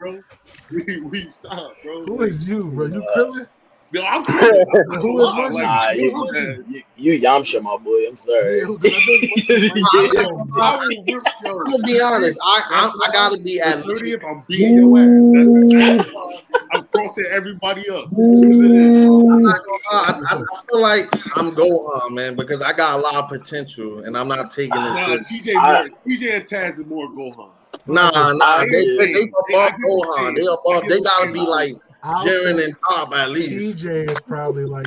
bro. We, we stop, bro. Who is you, bro? You Krillin? Yo, I'm Who is like, Munchie? Nah, you, is Munchie? you, you Yamcha, my boy. I'm sorry. Yeah, who- 'cause I think Munchie- Yeah. I will rip yo. I'm gonna be honest. I I, I gotta be at The least 30th, I'm beating your ass. That's, that's, I'm crossing everybody up. I'm not gonna lie. I, I, I feel like I'm Gohan, uh, man, because I got a lot of potential, and I'm not taking this. Nah, risk. TJ, more, TJ and Taz is more Gohan. Nah, nah, they, they, they Hey, above I get what Gohan. They above. They gotta be like I'll Jiren say and Top at least. TJ is probably like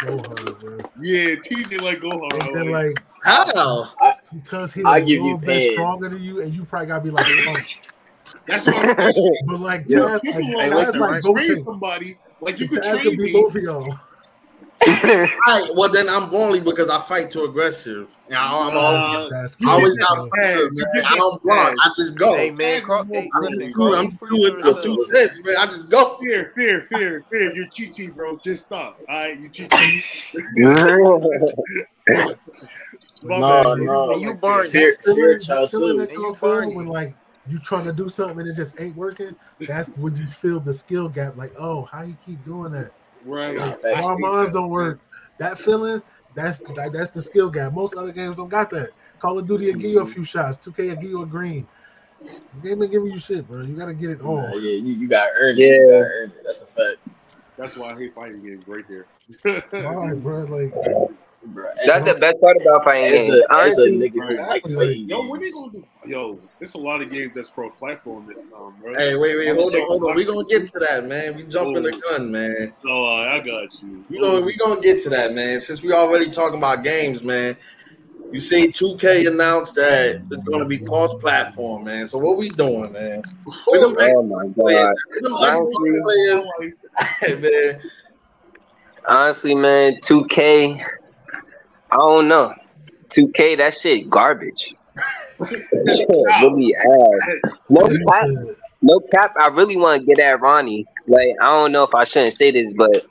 Gohan, bro. Yeah, TJ like Gohan. And then Like, like How? because he's I a give you little bit pain. stronger than you, and you probably gotta be like, oh. that's what I'm saying. but like Yeah, Taz, like, people Hey, listen, like right? train somebody. Like you could train me. both of y'all. Right. Well, then I'm only because I fight too aggressive. And I, I'm always, Uh, That's I always get got that pressure, tag. You man. I don't block. I just go. Hey man, call, hey, I'm listen, too, call I'm me too, Frieza I'm too stuff. tense, man. I just go. Fear, fear, fear, fear. You're Chi Chi, bro. Just stop. All right, you Chi Chi. No, bad, no. And you burned Fear, fear child feeling too. that And you you burn when like you trying to do something and it just ain't working. That's when you feel the skill gap. Like, oh, how you keep doing that? Right. Like, Facts. our minds don't work. That feeling, that's that, that's the skill gap. Most other games don't got that. Call of Duty will give you a mm-hmm. few shots. 2K will give you a green. This game ain't giving you shit, bro. You gotta get it Nah, all. yeah, you, you got earned it. Yeah. You got it. That's a fact. That's why I hate fighting games right there. All right, bro. Like, Bro, That's the best part about fighting as a, games. a Honestly, nigga who like Yo, when they games. gonna do? Yo, there's a lot of games that's cross-platform this time, bro. Hey, wait, wait, hold on, hold on. We gonna get to that, man. We jumping the gun, man. Oh, I got you. We gonna we gonna get to that, man. Since we already talking about games, man. You see, 2K announced that it's gonna be cross-platform, man. So what we doing, man? Oh with them oh my players, god. with them Honestly, Xbox players, man. Honestly, man, 2K. I don't know. 2K, that shit garbage. Shit really ass. No cap, no cap. I really want to get at Ronnie. Like, I don't know if I shouldn't say this, but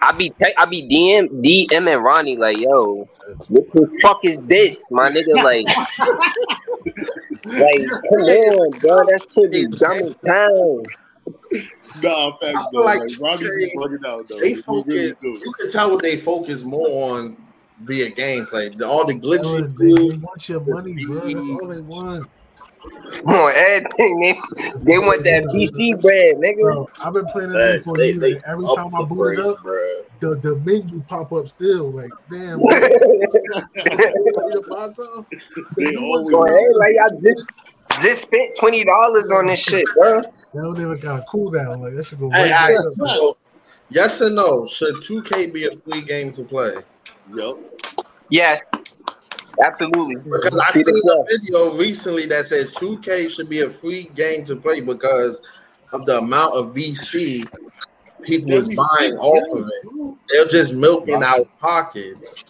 I be te- I be DM DM and Ronnie like, yo, what the fuck is this, my nigga? Like, like, come on, bro, that shit be dumb as hell. Nah, I facts feel though. like Like, Ronnie be 2K bugging out though. They He really focus. You can tell what they focus more on via gameplay. The, all the Bro, glitchy they, they want your money, bro. That's all they want. Come on, everything they, they want that VC bread, nigga. Bro, I've been playing this game for a They, year. they and every time I the boot it up, bro. the, the menu pop up still. Like, damn, bro, you want me to buy something? They The new one always- Go ahead, like I just just spent twenty dollars on this shit, bro. They don't even got a cooldown. Like that should go Hey, right hey, there. so, yes or no? Should 2K be a free game to play? Yup. Yes, Absolutely. Because I See seen a video recently that says 2K should be a free game to play because of the amount of VC people is buying off of it. They're just milking out pockets.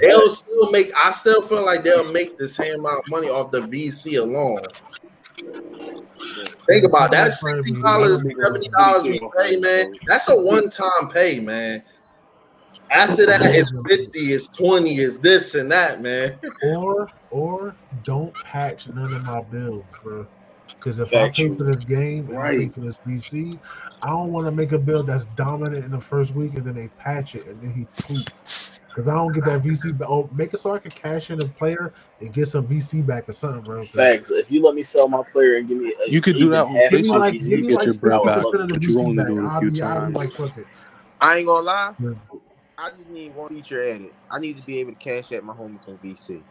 They'll still make. I still feel like they'll make the same amount of money off the VC alone. Think about that. Sixty dollars, seventy dollars we pay, man. That's a one-time pay, man. After that, it's fifty, it's twenty, it's this and that, man. Or or don't patch none of my bills, bro. Because if I pay for this game and I pay for this VC, I don't want to make a bill that's dominant in the first week and then they patch it and then he poop. Because I don't get that VC. ba- Oh, make it so I can cash in a player and get some VC back or something, bro. Facts. If you let me sell my player and give me, a, You could do that on half Give me like, VC, give me get like your bread back, 60% of the but you VC only do it a I'll few be, I'll be like, times. fuck it. I ain't gonna lie. 'Cause I just need one feature added. I need to be able to cash at my homie some VC.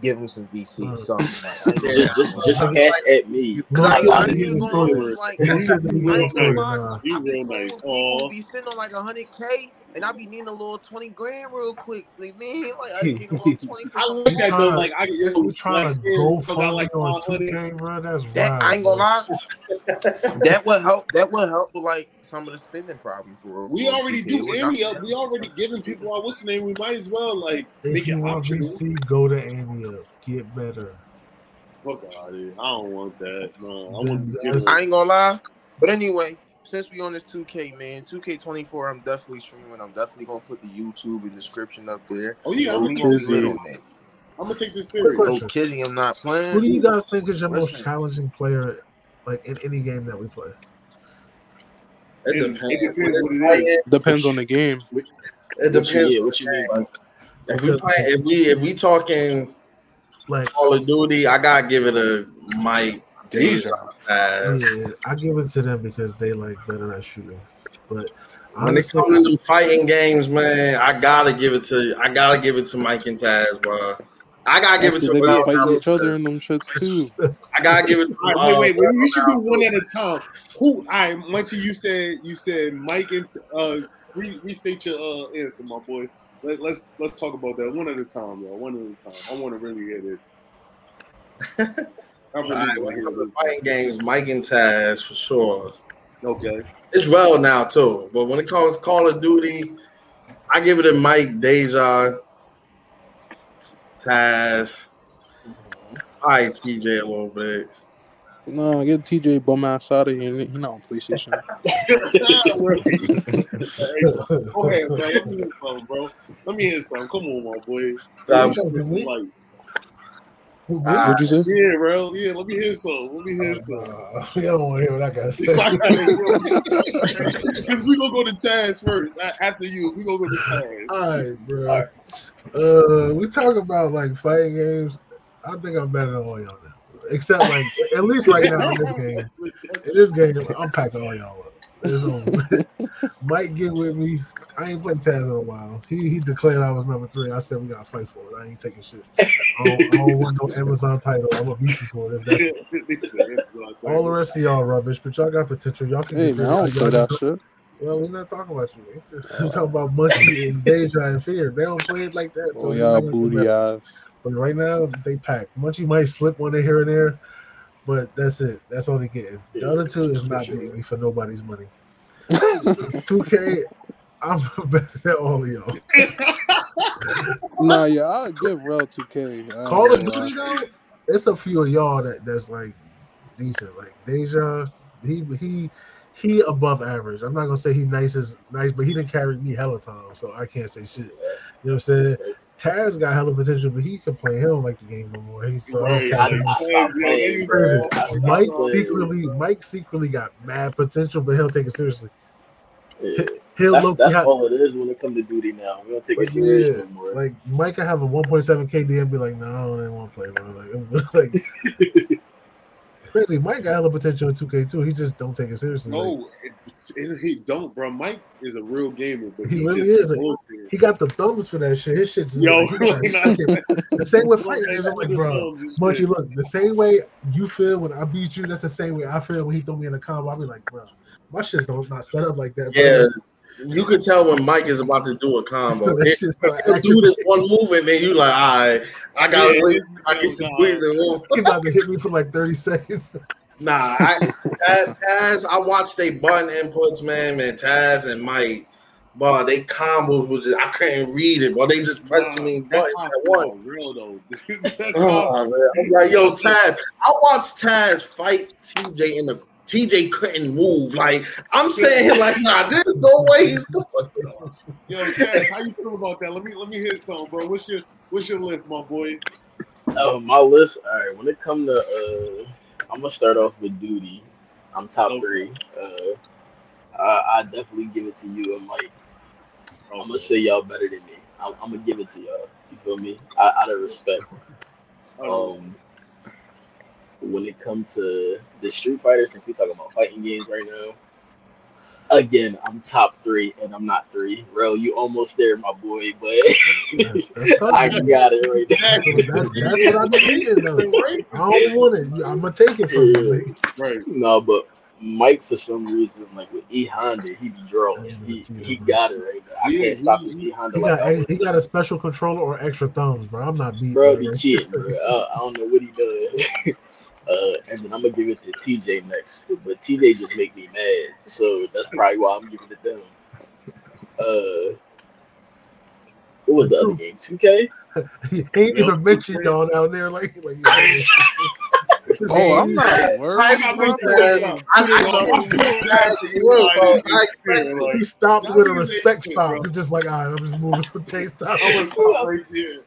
Give him some VC or Uh, something. Like, I just, just, just cash at me. Cause I, He I doesn't ain't even gonna story. hold like He I doesn't need the ain't gonna story. lie. Nah. He I be real cool nice. with people be sitting on like a hundred K and I be needing a little twenty grand real quick. Like man, like I get a little twenty for I something. like that though. Like I can If you trying to go I got like on 2K, bro, that's That wild. I ain't gonna lie. That would help. That would help with like some of the spending problems for. We for already 2K. do. It would And we, it we already giving people our what's the name. We might as well like If make you it want optional. VC, go to Ante Up. Get better. Fuck out of here. I don't want that. No, I want to that's- give I ain't gonna lie. But anyway, since we on this 2K man, 2K24, I'm definitely streaming. I'm definitely gonna put the YouTube and description up there. Oh yeah, I'm gonna, gonna take be this on serious. I'm gonna take this Quick serious. No kidding, I'm not playing. Who do you guys think is your most challenging player, like in any game that we play? It It- depends. it depends When it's what it is. fighting, Depends on the game. It depends. yeah, what you mean by If we play, if we if we talking Like, Call of Duty, I gotta give it a Mike Deja. Deja. yeah, I give it to them because they like better at shooting. But When it honestly, comes to them fighting games, man, I gotta give it to I gotta give it to Mike and Taz, bro. I gotta give it to to 'cause they be Will. fighting now. each other in them shits too. I gotta give it to All right, wait, wait, wait. We should do one at a time. Who? All right, Munchie, you said you said Mike and uh, re, restate your uh answer, my boy. Let, let's let's talk about that one at a time, y'all. One at a time. I want to really hear this. I All really right, want when it comes to fighting games, Mike and Taz for sure. Okay. It's Rel now too, but when it comes to Call of Duty, I give it a Mike Deja, Taz. Mm-hmm. All right, TJ a little bit. No, get TJ bum ass out of here. He not on PlayStation. Go ahead, bro. Let me hear something, bro. Let me hear something. Come on, my boy Let me hear some light. who, who, Ah, What'd you say? Yeah, bro. Yeah, let me hear some. Let me hear some. uh, you don't want to hear what I gotta say. Because we gonna go to Taz first. After you, we gonna go to Taz. All right, bro. Uh, we talk about like fighting games. I think I'm better than all y'all now, except like at least right now in this game. In this game, I'm packing all y'all up. It's over. Mike get with me. I ain't played Taz in a while. He he declared I was number three. I said we gotta fight for it. I ain't taking shit. I don't, I don't want no Amazon title. I'm gonna beat for it. All the rest of y'all rubbish, but y'all got potential. Y'all can Hey get man, I don't play that shit. Well, we're not talking about you. Man. We're talking about Munchie and Deja and Fear. They don't play it like that. So Oh it's yeah, not gonna get booty better. ass. But right now, they pack. Munchie might slip one in here and there, but that's it. That's all they getting. The other two is not beating me for nobody's money. 2K, I'm better than all of y'all. Nah, yeah, I'll give Rel 2K. I Call of. Duty though, it's a few of y'all that that's like decent. Like Deja, he he he above average. I'm not gonna say he nice as nice, but he didn't carry me hella time, so I can't say shit. You know what I'm saying? Taz got hella potential, but he can play. He don't like the game no more. He's so I don't Right. care. I, I stopped playing, bro. Mike secretly, Mike secretly got mad potential, but he'll take it seriously. Yeah. He'll That's, look that's behind- all it is when it comes to duty now. We don't take it Like, serious yeah, no more. like Mike I have a 1.7 KD and be like, no, I don't want to play, bro. Like, like crazy. Mike got hella potential in 2K too. He just don't take it seriously. No, it, it, he don't, bro. Mike is a real gamer, but He he, really just is. Like, bullshit. he got the thumbs for that shit. His shit's Yo, like, he got like, the same with He fighting games. I'm like, bro, thumbs Munchie, look, the same way you feel when I beat you, that's the same way I feel when he threw me in a combo. I'll be like, bro, my shit's don't not set up like that. Bro. Yeah, You can tell when Mike is about to do a combo. That If shit if start he'll do this one move and then you like, all right, I gotta Yeah, wait. I get some so breathing room. He about to hit me for like 30 seconds. Nah, I, Taz, Taz, I watched they button inputs, man, man. Taz and Mike, but they combos was just I couldn't read it, but they just pressed too many That's buttons at once. Real though, oh, man. I'm like, yo, Taz. I watched Taz fight TJ in the TJ couldn't move. Like I'm saying, here, like, nah, there's no way he's going. Yo, Cass, how you feel about that? Let me let me hear some, bro. What's your what's your list, my boy? Uh, my list. All right. When it come to, uh, I'm gonna start off with duty. I'm top Okay. three. Uh, I, I definitely give it to you and Mike. I'm gonna say y'all better than me. I'm, I'm gonna give it to y'all. You feel me? I, out of respect. Um, when it comes to the Street Fighter, since we talking about fighting games right now, again, I'm top three, and I'm not three. Bro, you almost there, my boy, but That's, that's. I got it right there. That's, that's what I've been thinking though. right, I don't want it. I'm gonna take it from you. Like, right. No, but Mike, for some reason, like with E Honda, he be drawing. He, he got it right there. I Yeah, can't stop he- this E Honda he like got I he got a special controller or extra thumbs, bro. I'm not beating. bro it, be cheating, bro. I, I don't know what he does. uh, and then I'm gonna give it to TJ next, but TJ just make me mad, so that's probably why I'm giving it to him. Uh, what was the other game? 2K. He ain't Yep. even mentioned y'all down there. Like, like Oh, I'm not worried. I I'm not Taz. I, I, Taz, you will, bro. I expect it. he stopped with a respect ain't stop. He's just like, all right, I'm just moving to chase top. I'm gonna stop right there.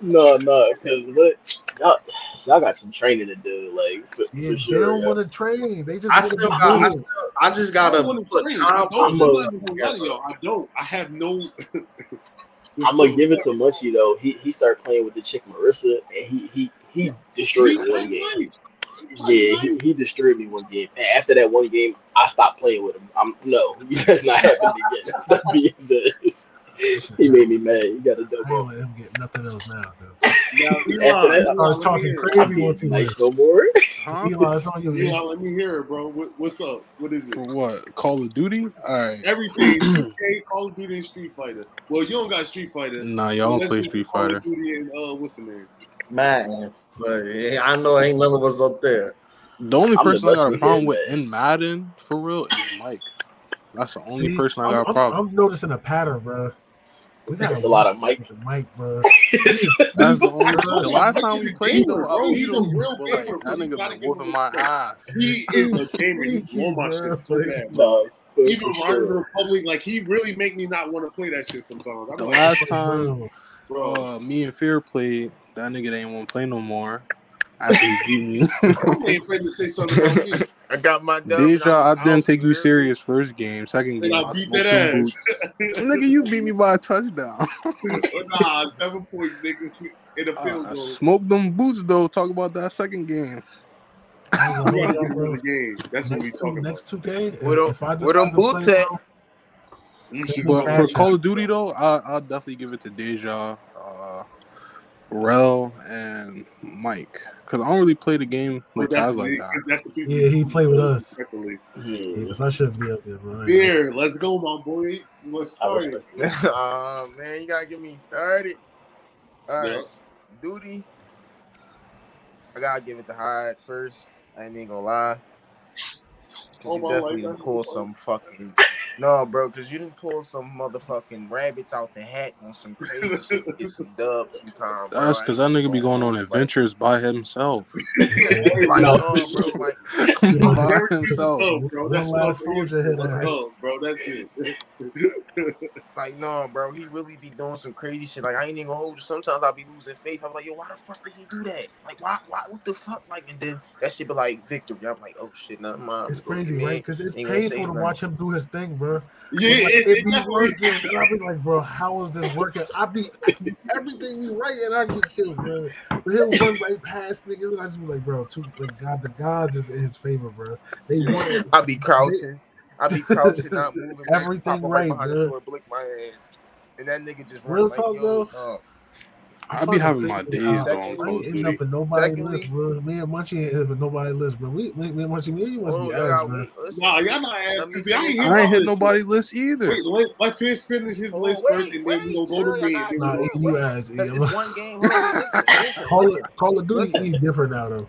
No, no, because what y'all, y'all got some training to do, like for, Yeah, for they don't yeah. want to train. They just I want to be still got. I, still, I just gotta don't put train. I don't. I'm not a- even gonna lie to y'all. I don't. I have no. I'm gonna give it to Munchie though. He he started playing with the chick Marissa, and he he he destroyed me one game. Yeah, he, he destroyed me one game. And after that one game, I stopped playing with him. I'm no, that's not happening again. That's not being serious. He made me mad. You got a I ain't double. let him get nothing else now. 'cause Now, After Eli, that, I was talking let I crazy once he being was. nice no more. Huh? Eli, it's on you. hear, man. Eli, let me hear it, bro. What, what's up? What is it? For what? Call of Duty? All right. Everything. 2K, Call of Duty, and Street Fighter. Well, you don't got Street Fighter. Nah, y'all don't play do Street Call Fighter. of Duty and uh, what's the name? man. But I know ain't none of us up there. The only I'm the person I got a problem with with in Madden for real is Mike. That's the only See, person I I'm, got a I'm- problem. I'm noticing a pattern, bro. We got a lot of Mike. Mike, bro. That's the only. Bro, The last time we played gamer, though, I bro. beat He's a him. real But like bro. that You nigga gotta been whooping my respect. ass. He is a gamer. He's on my shit so bad, bro. Even for Riding the sure. Republic, like he really make me not want to play that shit sometimes. I'm The like, last time Bro, bro, uh, me and Fear played, that nigga didn't want to play no more. After beat me. I'm ain't afraid to say something. I got my dub. Deja, I was didn't take you serious first game. Second And game, I I beat smoked that them ass. boots. nigga, you beat me by a touchdown. nah, seven points, nigga, in a I, field I goal. smoked them boots though. Talk about that second game. I ain't You gonna gotta hold get y'all, him in bro. the game. That's what we Next two, talking about. next two K. Where them, If I where them decide to boots at? bro, You Send should me But for. Call of Duty though, I, I'll definitely give it to Deja, uh, Rel, and Mike. Cause I don't really play the game with that's Taz like that. that's the people Yeah, he played with us. Respectfully. Yeah, Hmm, 'cause I shouldn't be up there, bro. I Here, let's go, my boy. You want I started? respect it. oh man, you gotta get me started. All right, Yeah. duty. I gotta give it to Hyde first. I ain't even gonna lie. Cause Oh, you definitely life, pull some fucking no, bro. Cause you didn't pull some motherfucking rabbits out the hat on some crazy shit to get some dubs sometimes. That's I because ain't that nigga be gonna on adventures by himself. Like, like No, no, bro. Like by himself. dub, bro. That's what last soldier hit ass. dub, bro. That's it. Like no, bro, he really be doing some crazy shit. Like I ain't even gonna hold you. Sometimes I'll be losing faith. I'm like, yo, why the fuck did he do that? Like, why, why, what the fuck? Like, and then that shit be like victory. I'm like, oh shit, never mind. It's Go crazy, man. right? Because it's Ain't painful to watch him do his thing, bro. Yeah, It's like it's, it it be working, and I be like, bro, how is this working? I be everything be right, and I get killed, bro. But he'll run right past niggas, and I just be like, bro, too, the god, the gods is in his favor, bro. They want it. I be crouching. I be crouching, not moving. Everything right, door, blick my ass, and that nigga just Real talk, yo, though. I be having my days Uh, on I Call ain't of Duty. up in nobody's Secondly- list, bro. Me and Munchie ain't ending up in nobody's list, bro. We, me, me and Munchie, me and you must Hold be ass, bro. wait, listen. Nah, y'all not Let asking. See, I ain't finish. hear I ain't hit this. nobody's list either. Wait, let, let Pierce finish his Hold list on, first, and then we wait, gonna go to chill, me. Nah, then you go- ass. Because it's one game. Hold on, listen, listen, Call listen. of Duty Listen. E different now though.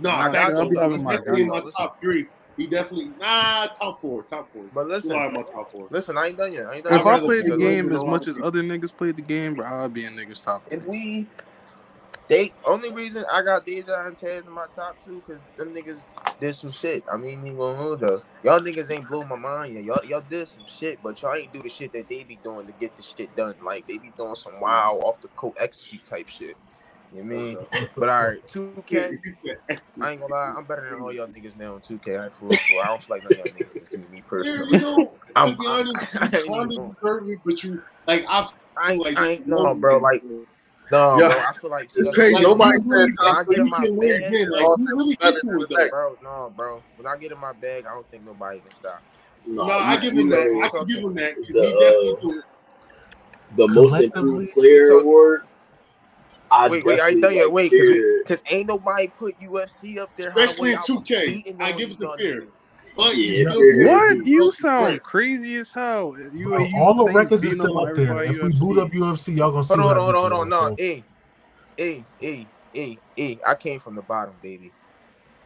No, Nah, facts I'll be having my days. my top three. He definitely nah top four, top four. But listen, not in my top four. listen, I ain't done yet. I ain't done If yet. I played the game as much as other niggas played the game, bro, I'd be in niggas top if three. we they only reason I got Deja and Taz in my top two because them niggas did some shit. I mean, you gonna know though. Y'all niggas ain't blew my mind yet. Y'all y'all did some shit, but y'all ain't do the shit that they be doing to get the shit done. Like they be doing some wild off the coat ecstasy type shit. You I mean? But all right, two K. He said I excellent. ain't gonna lie, I'm better than all y'all niggas now in 2K. I ain't for real, for real. I don't feel like none of y'all niggas to me Yeah, personally. you know, to I'm, be I'm, honest, I you ain't even kind of going. deserve it, but you like I I ain't, like I ain't, no, bro. Like, no, Yeah. bro. I feel like It's crazy. like, Nobody you said really when I get in my bag, again. Like you really better get to it though. bro. No, bro. When I get in my bag, I don't think nobody can stop. No, No, I give him that. I can give him that because the he definitely uh, the most improved player award. I Wait, wait. I definitely ain't done yet. Wait, cause, we, Fear. cause ain't nobody put UFC up there. How the Especially way in I was 2K. beating I on give it to y'all Fear. niggas. But you Yeah, still Fear get What? it. You Close to sound Fred. crazy as hell. You Bro, you all the say records is beating up still on up there. everybody If we boot up UFC. UFC, y'all gonna see Hold what on, I hold beat on, hold you on. on. No, So hey, hey, hey, hey, hey. I came from the bottom, baby.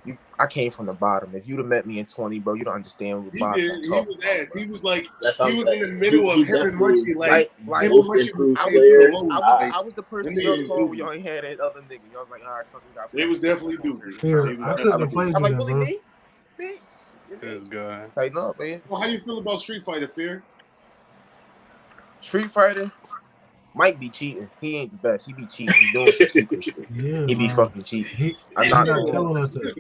You, I came from the bottom. If you'd have met me in 20, bro, you don't understand what He bottom did. I'm He talking was about, ass. He was like That's he I'm was in the middle He, of he him and Munchie. Like Like, like, him and most Munchie was I was, the I was, Like I was the person y'all niggas is called when dookie. y'all ain't had that other nigga. Y'all was like, all right, fuck, we got. They was definitely dookie. here, was I I'm, couldn't definitely have played dookie. I'm like, then, bully bro. me, me, you This me. guy. It's like, man. Well, how you feel about Street Fighter, Fear? Street Fighter might be cheating. He ain't the best. He be cheating. He doing some secret shit. Yeah, He be bro. fucking cheating. He I'm not not telling us that.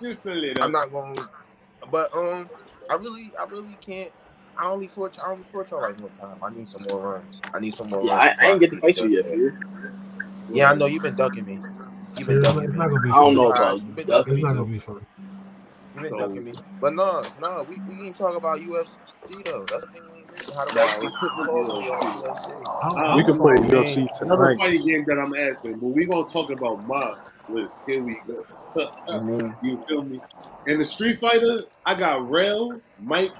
Just a little. I'm not going. But um, I really, I really can't. I only fought. I only fought y'all like one time. I need some more runs. I need some more Yeah, runs I, before I I ain't get to beat fight the you yet, death Yeah, I know you've been ducking me. You've been Fear, it's not, ducking it's me. not gonna be I don't know about you've been ducking It's me not gonna be fun. You've been So ducking me. But no, no, we, we ain't talk about UFC though. That's the thing we can mention. How the nah, fuck we they put we Paul do. on y'all UFC? I'm, We I'm could play Come. UFC another tonight. fighting game that I'm asking, but we gonna talk about my list. Here we go. I mean, you feel me? In the Street Fighter, I got Rel, Mike,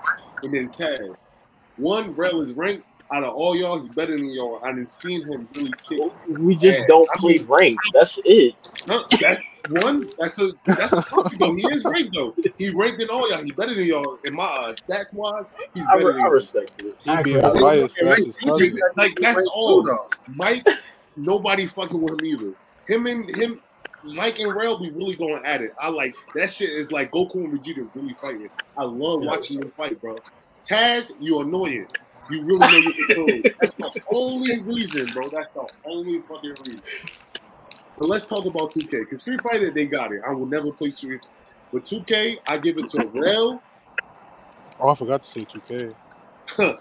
and then Taz. One, Rel is ranked out of all y'all. He's better than y'all. I didn't seen him really kick We just ass. don't I play mean, ranked. That's it. no, that's one. That's a that's a topic though. He is ranked though. He ranked in all y'all. He better than y'all in my eyes. Stats wise, he's I, better re- than I respect it. He actually being I biased. That's Mike, his like that's all. though. Mike, nobody fucking with him either. Him and him, Mike and Rail be really going at it. I like that shit. Is like Goku and Vegeta really fighting. I love Yeah. watching them fight, bro. Taz, you annoying. You really know your control. That's the only reason, bro. That's the only fucking reason. But let's talk about 2K. Because Street Fighter, they got it. I will never play Street. But 2K, I give it to Rail. Oh, I forgot to say 2K.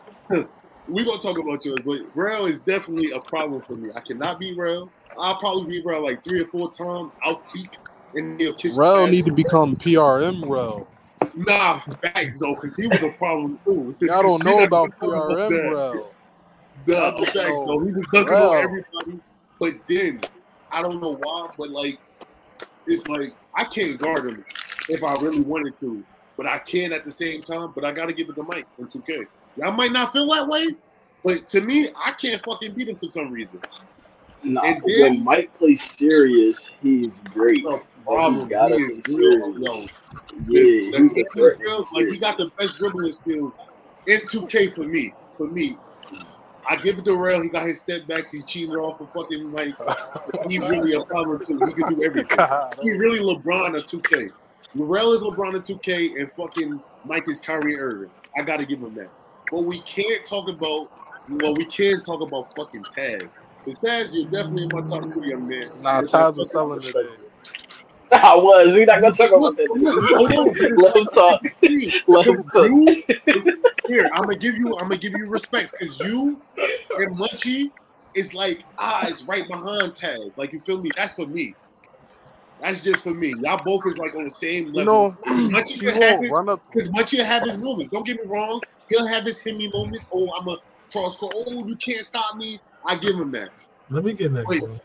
We're gonna talk about yours, but Rail is definitely a problem for me. I cannot be Rail. I'll probably be Rail like three or four times. I'll peak and he'll your need to become PRM Rail. Nah, facts though, because he was a problem too. Y'all don't know about PRM Rail. Duh, facts though. He was dunking on everybody, but then I don't know why, but like it's like I can't guard him if I really wanted to, but I can at the same time. But I gotta give it to Mike in 2K. Y'all might not feel that way, but to me, I can't fucking beat him for some reason. Nah, And when Mike plays serious, he's great. the he problem, he is real, yo. Yeah, he's a dribbling skills, he's like he got the best dribbling skills in 2K for me. For me, I give it to Rail. He got his step backs. He cheated off of fucking Mike. He really a problem too. He can do everything. God, He really LeBron of 2K. Rail is LeBron of 2K, and fucking Mike is Kyrie Irving. I gotta give him that. But we can't talk about. Well, we can talk about fucking Taz. Because Taz, you're definitely in my top three, young man. Nah, Taz was selling today. It. I was. We're not gonna talk about that. Hold on, but it's Let him talk. Let him Because cook. you here, I'm gonna give you, I'm gonna give you respects because you and Munchie is like ah, it's right behind Taz. Like you feel me? That's for me. That's just for me. Y'all both is like on the same You level. know, Munchie he have won't run up. because Munchie will have his moments. Don't get me wrong. He'll have his himmy moments. Oh, I'm a cross court. Oh, you can't stop me. I give him that. Let me get next Wait. one.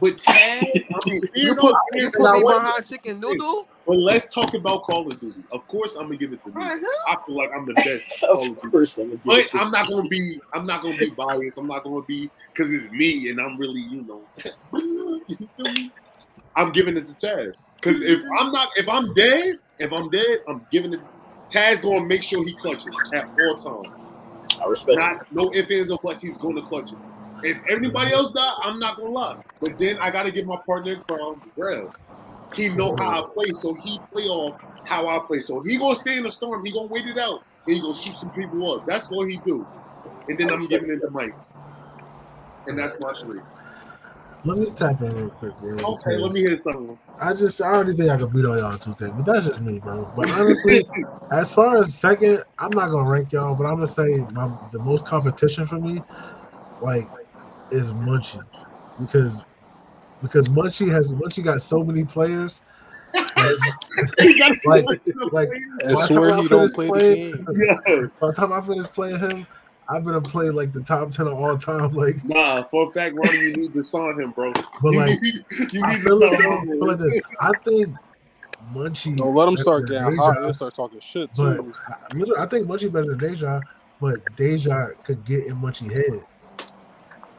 But Taz, I mean, You put don't- you Fear put don't- me behind chicken noodle. But let's talk about Call of Duty. Of course, I'm gonna give it to me. I feel like I'm the best. Call of Of course, I'm But I'm not gonna be. I'm not gonna be biased. I'm not gonna be because it's me, and I'm really, you know. you feel me? I'm giving it to Taz because if mm-hmm. I'm not, if I'm dead, if I'm dead, I'm giving it. Taz gonna make sure he clutches at all times. I respect. Not no ifs ands or buts. He's gonna clutch it. If anybody else die, I'm not gonna lie. But then I gotta give my partner crime, Rev. He know how I play, so he play off how I play. So he gonna stay in the storm. He gonna wait it out. And he gonna shoot some people up. That's what he do. And then I'm giving it to Mike. And that's my three. Let me tap in real quick, bro. Okay, let me hear something. I just I already think I could beat on y'all in 2K, but that's just me, bro. But honestly, as far as second, I'm not gonna rank y'all, but I'm gonna say my the most competition for me, like, is Munchie, because because Munchie has Munchie got so many players. Like, like, like I by the swear time I he don't finish play the playing- game. Yeah. By the time I finish playing him, I'm gonna play like the top ten of all time. Like, Nah, for a fact, Ronnie, you need to sign him, bro. but like, you I need to like, sign him. like this. I think Munchie. No, let him start better than getting hot. Deja. He'll start talking shit But too. I, I think Munchie better than Deja, but Deja could get in Munchie head.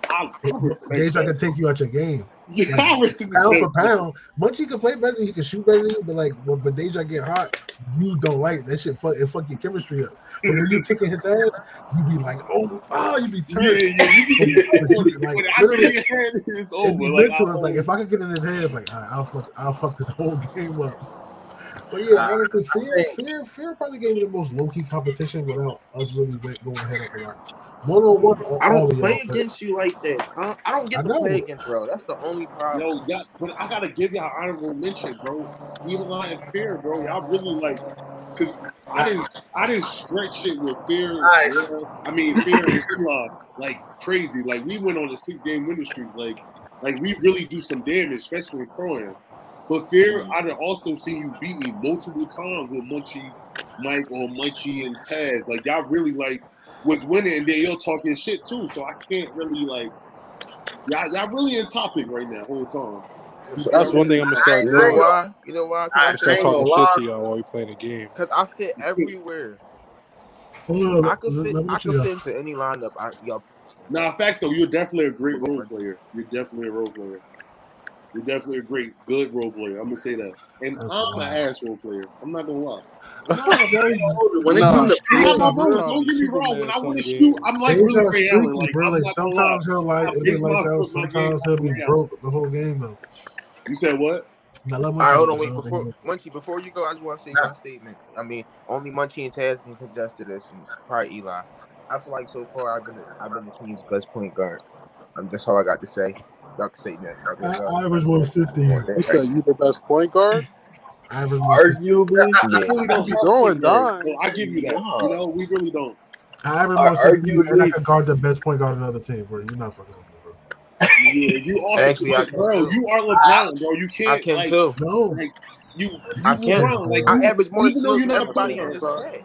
I, I Deja that. could take you out your game. Yeah, I respect Pound for pound, Munchie can play better. Than he can shoot better than you, but like, when, but Deja get hot, you don't like that shit. Fuck, it fuck your chemistry up. But when you kicking his ass, you be like, oh, oh, you be Yeah, turned. yeah, you can you- like, when I literally, get your head, it's over. be Like, to I- us. Like if I could get in his head, it's like "Alright, I'll fuck, I'll fuck this whole game up. But yeah, honestly, fear, fear, fear probably gave me the most low key competition without us really going head up a lot. One on one, I don't play y'all. against you like that. I don't, I don't get I to know. play against Ro. That's the only problem. Yo, yeah, but I gotta give y'all honorable mention, bro. Eli and Fear, bro. Y'all really like, cause I didn't, I didn't stretch it with Fear. Nice. I mean, Fear and Eli like crazy. Like we went on a six game winning streak. Like, like we really do some damage, especially in Croyan. But Fear. I'd have also seen you beat me multiple times with Munchie, Mike, or Munchie and Taz. Like y'all really like was winning, and then y'all talking shit too. So I can't really like. Y'all, y'all really in topic right now, whole time. That's one thing I'm gonna start You know why? You know why? I Because Start gonna talking shit to y'all while we playing the game. Cause I fit everywhere. Hold on, I could fit. I could fit into any lineup. I, yo, Nah, facts though, you're definitely a great role player. You're definitely a role player. You're definitely a great, good role player. I'm gonna say that. And That's I'm an wild. ass role player. I'm not gonna lie. When it comes to I have my Nah, bro, Don't get me wrong. When I want to shoot, I'm like Deja's really Ray Allen. Like, bro. I'm Like not sometimes he'll like it'll be base my- lights out. my game Sometimes he'll be broke the whole game though. You said what? Now, let all hold on, wait. Before Munchie, before you go, I just want to say one statement. I mean, only Munchie and Taz can contest to this, and probably Eli. I feel like so far I've been I've been the team's best point guard. Um, that's all I got to say. Y'all can say that. Y'all can, I- uh, average 150. You said you the best point guard? Average 160. Arguably, I Yeah. really don't Be have throwing point so I give you that. You know, we really don't. I average Ar- 160, and I arguably- can guard the best point guard on another team, bro. You're not fucking with me, bro. Yeah, you also, Actually, I can bro. too. You are LeBron, bro. You can't. I can like, too. No. Like you, you I can. LeBron. Like I you, average more even though you're than not a everybody point in guard, this bro. chat.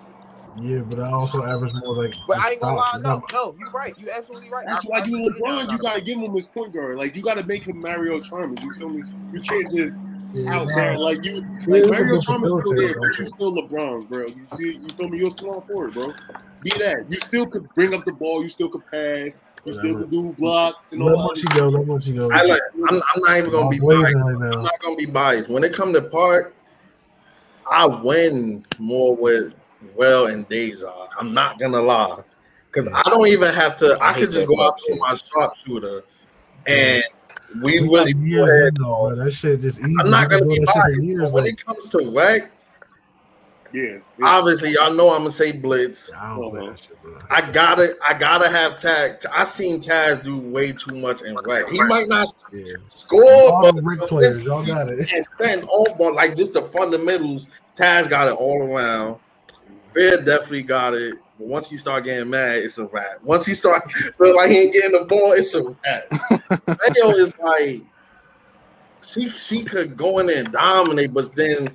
Yeah, but I also average more like. But I ain't gonna lie, no, no, you're right. You're absolutely right. That's I- why you understand LeBron. You gotta give him his point guard. Like you gotta make him Mario Chalmers. You feel me? You can't just Yeah, out there like you. Like Mario good Chalmers still there, but you still LeBron, bro. You see? You feel me? You're still on forward, bro. Be that. You still could bring up the ball. You still could pass. You still could do blocks and Let all that. Munchie go. Let Munchie go. I like. I'm, I'm not even gonna I'm be blazing biased. right I'm not gonna be biased. When it come to part, I win more with Well and Deja. I'm not gonna lie, because I don't even have to. I I, could just go out to my sharpshooter, and we We really. go years ahead. though, bro. That shit just easy. I'm not We've gonna be doing biased. years. but When Like, it comes to whack, Yeah. yeah. obviously y'all know I'm gonna say blitz. I don't play uh-huh. that shit, bro. I gotta, I gotta have Taz. I seen Taz do way too much in whack. He might not Yeah. score, All but the players, y'all got it. and send all but like just the fundamentals. Taz got it all around. Fair definitely got it. But once he start getting mad, it's a wrap. Once he start feel like he ain't getting the ball, it's a wrap. Mayo is like she she could go in there and dominate, but then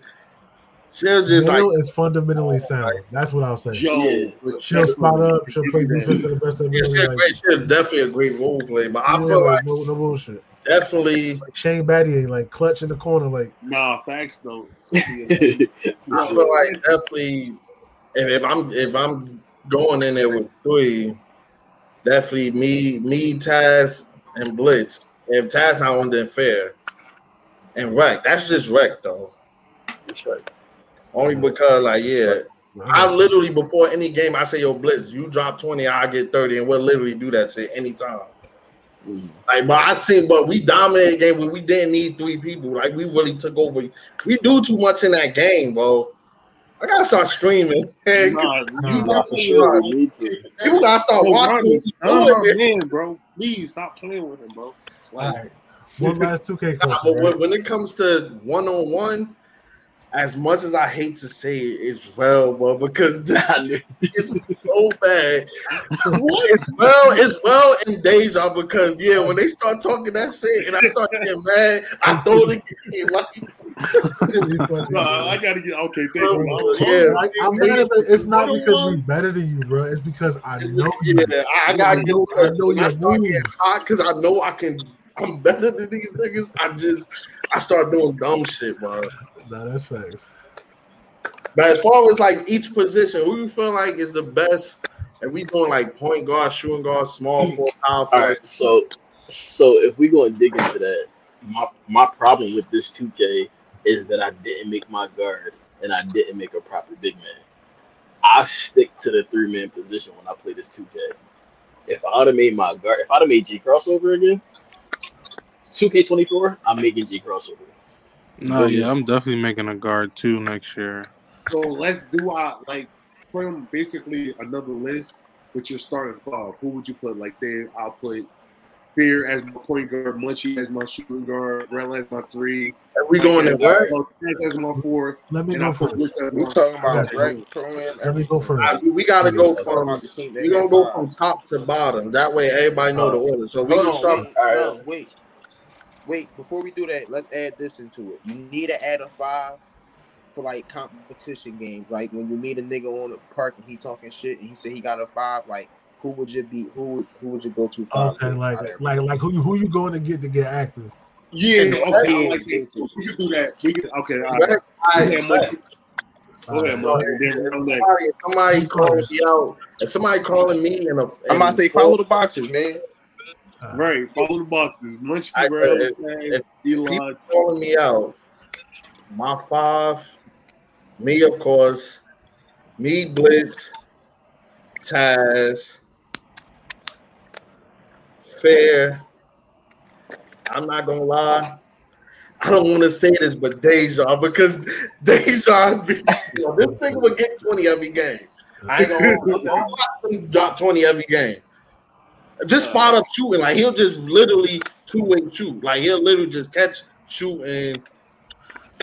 She'll just like Mayo is fundamentally sound. That's what I'll say. Yo, Yeah. She'll spot up. She'll play defense to the best of her yeah, she's ability. a Like, great, she's definitely a great role play, but I yeah, feel like, like no, no bullshit. definitely Like Shane Battier, like clutch in the corner, like Nah, facts though. I feel like definitely if, if I'm if I'm going in there with three, definitely me, me, Taz, and Blitz. If Taz not on, then fair. And wreck. That's just wreck though. That's right. Only because like yeah, I literally before any game I say yo Blitz, you drop 20, I get 30, and we'll literally do that shit anytime. Mhm. Like, but I seen, but we dominated game when we didn't need three people. Like, we really took over. We do too much in that game, bro. I gotta start streaming. Hey, Nah, you nah, Nah, for sure. right. We need to. People gotta start Oh, watching. Ronnie, what you doing, man. man, bro. Please stop playing with him, bro. All Like, right. One last 2K Nah, but right? when, when it comes to one on one, as much as I hate to say it, it's well, bro, because this I knew- it's so bad. It's well, it's well in deja because yeah, when they start talking that shit and I start getting mad, I throw the game like Really funny, nah, I gotta get okay. Thank Bro, you. yeah. Like, I'm mad at the, it's not because we better than you, bro. It's because I know you. yeah, I, I gotta I get know- I know when I start getting hot because I know I can. I'm better than these niggas. I just I start doing dumb shit, bro. Nah, that's facts. But as far as like each position, who you feel like is the best? And we doing like point guard, shooting guard, small hmm. forward, power All forward. right, so so if we go and dig into that, my my problem with this 2K is that I didn't make my guard and I didn't make a proper big man. I stick to the three man position when I play this 2K. If I'd have made my guard, if I'd have made G crossover again, 2K24, I'm making G crossover. No, yeah, I'm definitely making a guard too next year. So let's do our like from basically another list with your starting five. Who would you put? Like, say I'll put Fear as my point guard, Munchie as my shooting guard, Rel as my three, Are we going there? Mike Taz as my four, Let me and I go put first. We my talking about right? Let me go first. I- we gotta go from the team we gonna go from top to bottom. That way everybody know the order. So we Hold can on, start. wait, All right. wait, wait. Before we do that, let's add this into it. You need to add a five for like competition games. Like when you meet a nigga on the park and he talking shit and he said he got a five. Like who would you be? Who would who would you go to five? Okay, like like like who you who you going to get to get active? Yeah, okay, Yeah. like that. We can do that. We can, okay, all right. Right? Go Alright, ahead, Munchie. Go ahead, So, Munchie. Then Rel next. somebody, if somebody calling me out, if somebody calling me in a, I'm about to say follow the boxes, man. Uh, Right, follow the boxes. Munchie, I- Rel, if- Taz, if Eli. keep calling me out. My five, me of course, me Blitz, Taz, Fair. I'm not gonna lie. I don't want to say this, but Deja, because Deja, you know, this thing would get 20 every game. I ain't gonna watch drop 20 every game. Just spot up shooting. Like he'll just literally two-way shoot. Like he'll literally just catch, shoot, and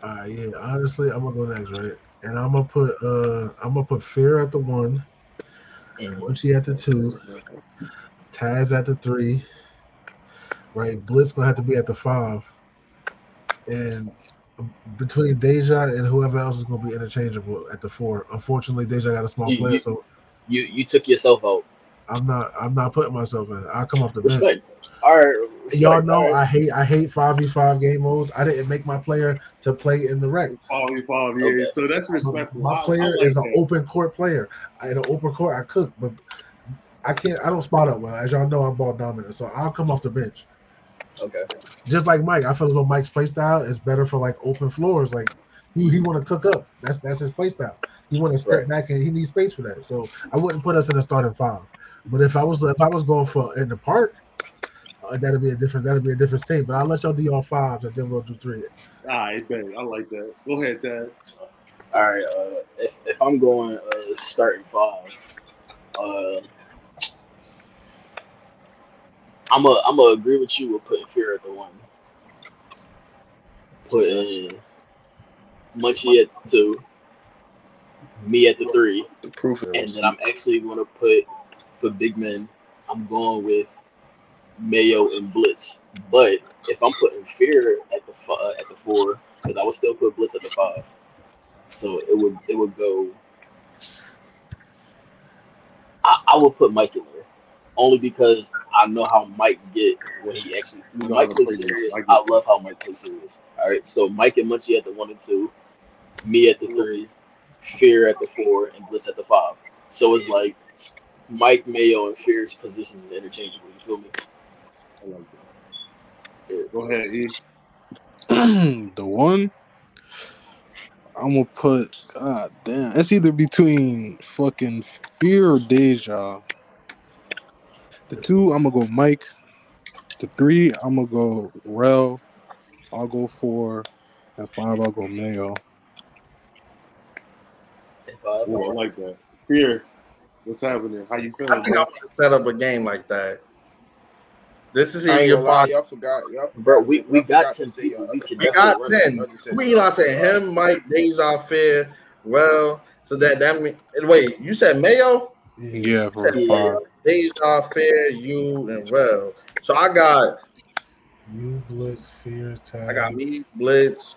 right, yeah. Honestly, I'm gonna go next, right? And I'm gonna put uh I'm gonna put Fear at the one, Munchie at the two, Taz at the three, right? Blitz gonna have to be at the five, and between Deja and whoever else is gonna be interchangeable at the four. Unfortunately, Deja got a small You- player, you- so You you took yourself out. I'm not I'm not putting myself in. I'll come off the bench. Respect. All right. respect. Y'all know All right. I hate I hate five v five game modes. I didn't make my player to play in the rec. Follow, follow, yeah. Okay. So that's My, respectful. my I- I player like is an open court player. I- In an open court, I cook, but I can't. I don't spot up well. As y'all know, I'm ball dominant, so I'll come off the bench. Okay. Just like Mike, I feel as though Mike's play style is better for like open floors. Like he, he want to cook up. That's that's his play style. He want to step Right. back and he needs space for that. So I wouldn't put us in a starting five. But if I was if I was going for in the park, uh, that'd be a different that'd be a different team. But I'll let y'all do y'all fives and then we'll do three. All right, bet. I like that. Go ahead, Taz. All right. Uh, if if I'm going uh, starting five, uh, I'm a I'm gonna agree with you with putting Fear at the one, putting Munchie at the two, me at the three, The proof of and then I'm actually gonna put for big men. I'm going with Mayo and Blitz. But if I'm putting Fear at the uh, at the four, because I would still put Blitz at the five. So it would it would go. I, I would put Mike in there, only because I know how Mike get when he actually when know Mike plays play serious. I get I it. love how Mike plays serious. All right, so Mike and Munchie at the one and two, me at the three, Fear at the four, and Blitz at the five. So it's like Mike Mayo and Fear's positions is interchangeable. You feel me? I like that. Go ahead, E. the one I'm gonna put. God damn, it's either between fucking Fear or Deja. The two, I'm gonna go Mike. The three, I'm gonna go Rel. I'll go four, and five, I'll go Mayo. And five. Ooh, I like that. Fear. What's happening? How you I feeling, think I'm bro? gonna set up a game like that. This is I in ain't your gonna lie, y'all forgot. Y'all Bro, we, we got ten to say people. Uh, we We got definitely run it. ten. Y'all said We, you know, I said him, Mike, Deja, Fair, well. So that that mean wait, you said Mayo, Yeah, for said five. Deja, Fair, you, and well. So I got You Blitz, Fear, Tag. I got me, Blitz.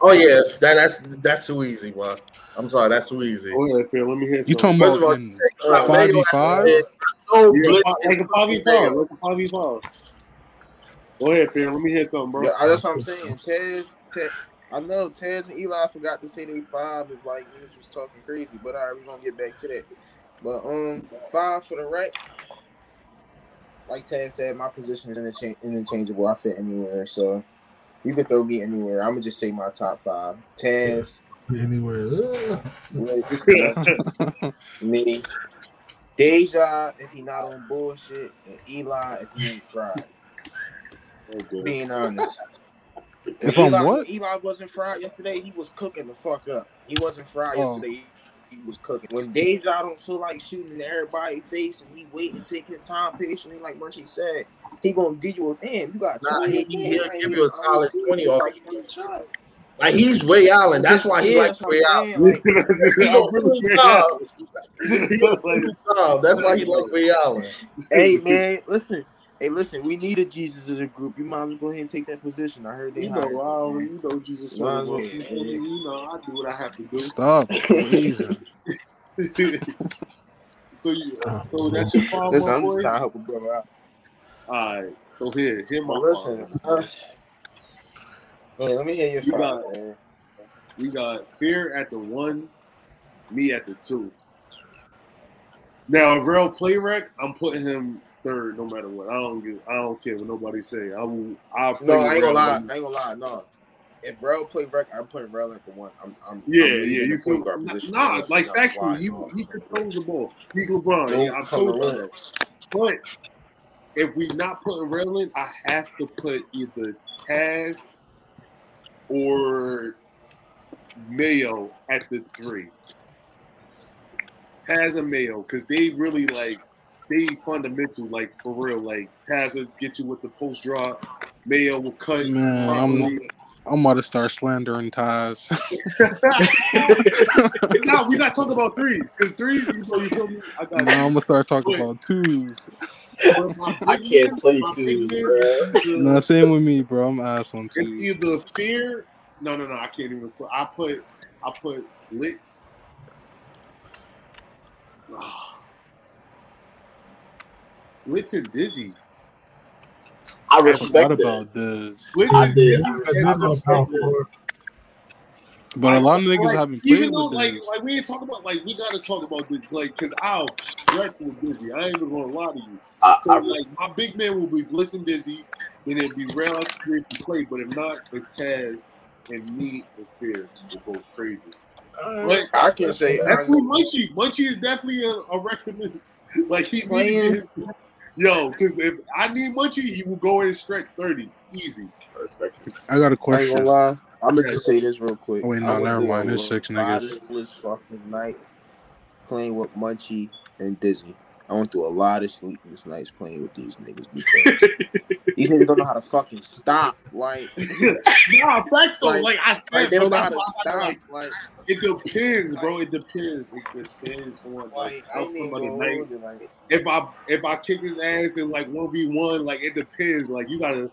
Oh yeah, that that's that's too easy, bro. I'm sorry, that's too easy. Oh, Go ahead, Fear. Let me hear You talking about all, in five Mayo v five? has no Yeah, Blitz. fi- like a five v five. Like a five v five. Go ahead, Fear. Let me hear something, bro. Yeah, that's what I'm saying. Tez, Tez, I know Tez and Eli forgot to say they five if like niggas was talking crazy, but all right, we're gonna get back to that. But um, five for the right. Like Tez said, my position is interchange- interchangeable. I fit anywhere, so you can throw me anywhere. I'm gonna just say my top five: Tez, Anywhere. Me, Deja if he not on bullshit, and Eli if he ain't fried. Okay. Being honest. If Eli, I'm what? Eli wasn't fried yesterday. He was cooking the fuck up. He wasn't fried Oh. yesterday. He was cooking. When Deja don't feel like shooting in everybody's face and he wait and take his time patiently, like Munchie said, he gonna give you a damn. You got Nah, 20 he- in he- game, he'll give you a solid I 20 off. like one shot. Like he's Ray Allen. That's why he Yeah, likes Ray Allen. like, He gonna do really his job. He gonna do his job. That's why he like Ray Allen. hey man, listen. Hey, listen. We need a Jesus in the group. You might as well go ahead and take that position. I heard they You know, hired. wow, you, know, Jesus. Might as so well. much. You feel? You know, I do what I have to do. Stop so, you, so that's your five, Listen, my I'm just trying to help a brother out. All right. So here, here my But listen, five. uh, man, let me hear your You five, got- man. We got Fear at the one, me at the two. Now, a Real play rec, I'm putting him third no matter what. I don't give, I don't care what nobody say. I will. I'll play No, I ain't gonna lie. I ain't gonna lie. No, if Rel play rec, I'm putting at the one. I'm, I'm Yeah, I'm yeah, you the point guard nah, position. nah I'm like actually, he sliding he off. controls the ball. He's LeBron. Don't yeah, come told you But if we not putting Rel in, I have to put either Taz or Mayo at the three. Taz and Mayo, because they really like they fundamental, like for real. Like Taz will get you with the post drop. Mayo will cut. Man, I'm. I'm about to start slandering ties. no, we're not talking about threes. Because threes, you know, you feel me? I got now I'm gonna start talking Wait. about twos. I can't play my twos, big man bruh. is same with me, bro. I'm ass on It's either fear. No, no, no. I can't even put. I put. I put Litz. Ah. Litz Dizzy. I I respect forgot that. about this. I did. I respect This I is respect power that. forward. But a lot of niggas like, haven't even though, with like, this. like we ain't talking about, like, we gotta talk about this, like, cause I'll stretch with Dizzy. I ain't even gonna lie to you. I, So, I like, my big man will be Blitz and Dizzy, then it'd be Rail Experience to play, but if not, it's Taz and me and Fear will go crazy. Uh, like, I can say that's I, Munchie. Munchie is definitely a, a recommend. Like, he Playing. needs to get his, Yo, because if I need Munchie, he will go in and stretch 30. Easy. respect it. I got a I ain't question. gonna lie. I'm gonna just say this real quick. Oh, wait, no, never mind. a There's six lot niggas. of fucking nights playing with Munchie and Dizzy. I went through a lot of sleepless nights playing with these niggas because these niggas don't know how to fucking stop. Like, Nah, facts though. Like- Like, I said, like they don't know how to I stop. like, Like, it depends, bro. It depends. It depends on like, like I how ain't even somebody gonna night. hold you. Like, If I if I kick his ass in like one v one, like it depends. Like you gotta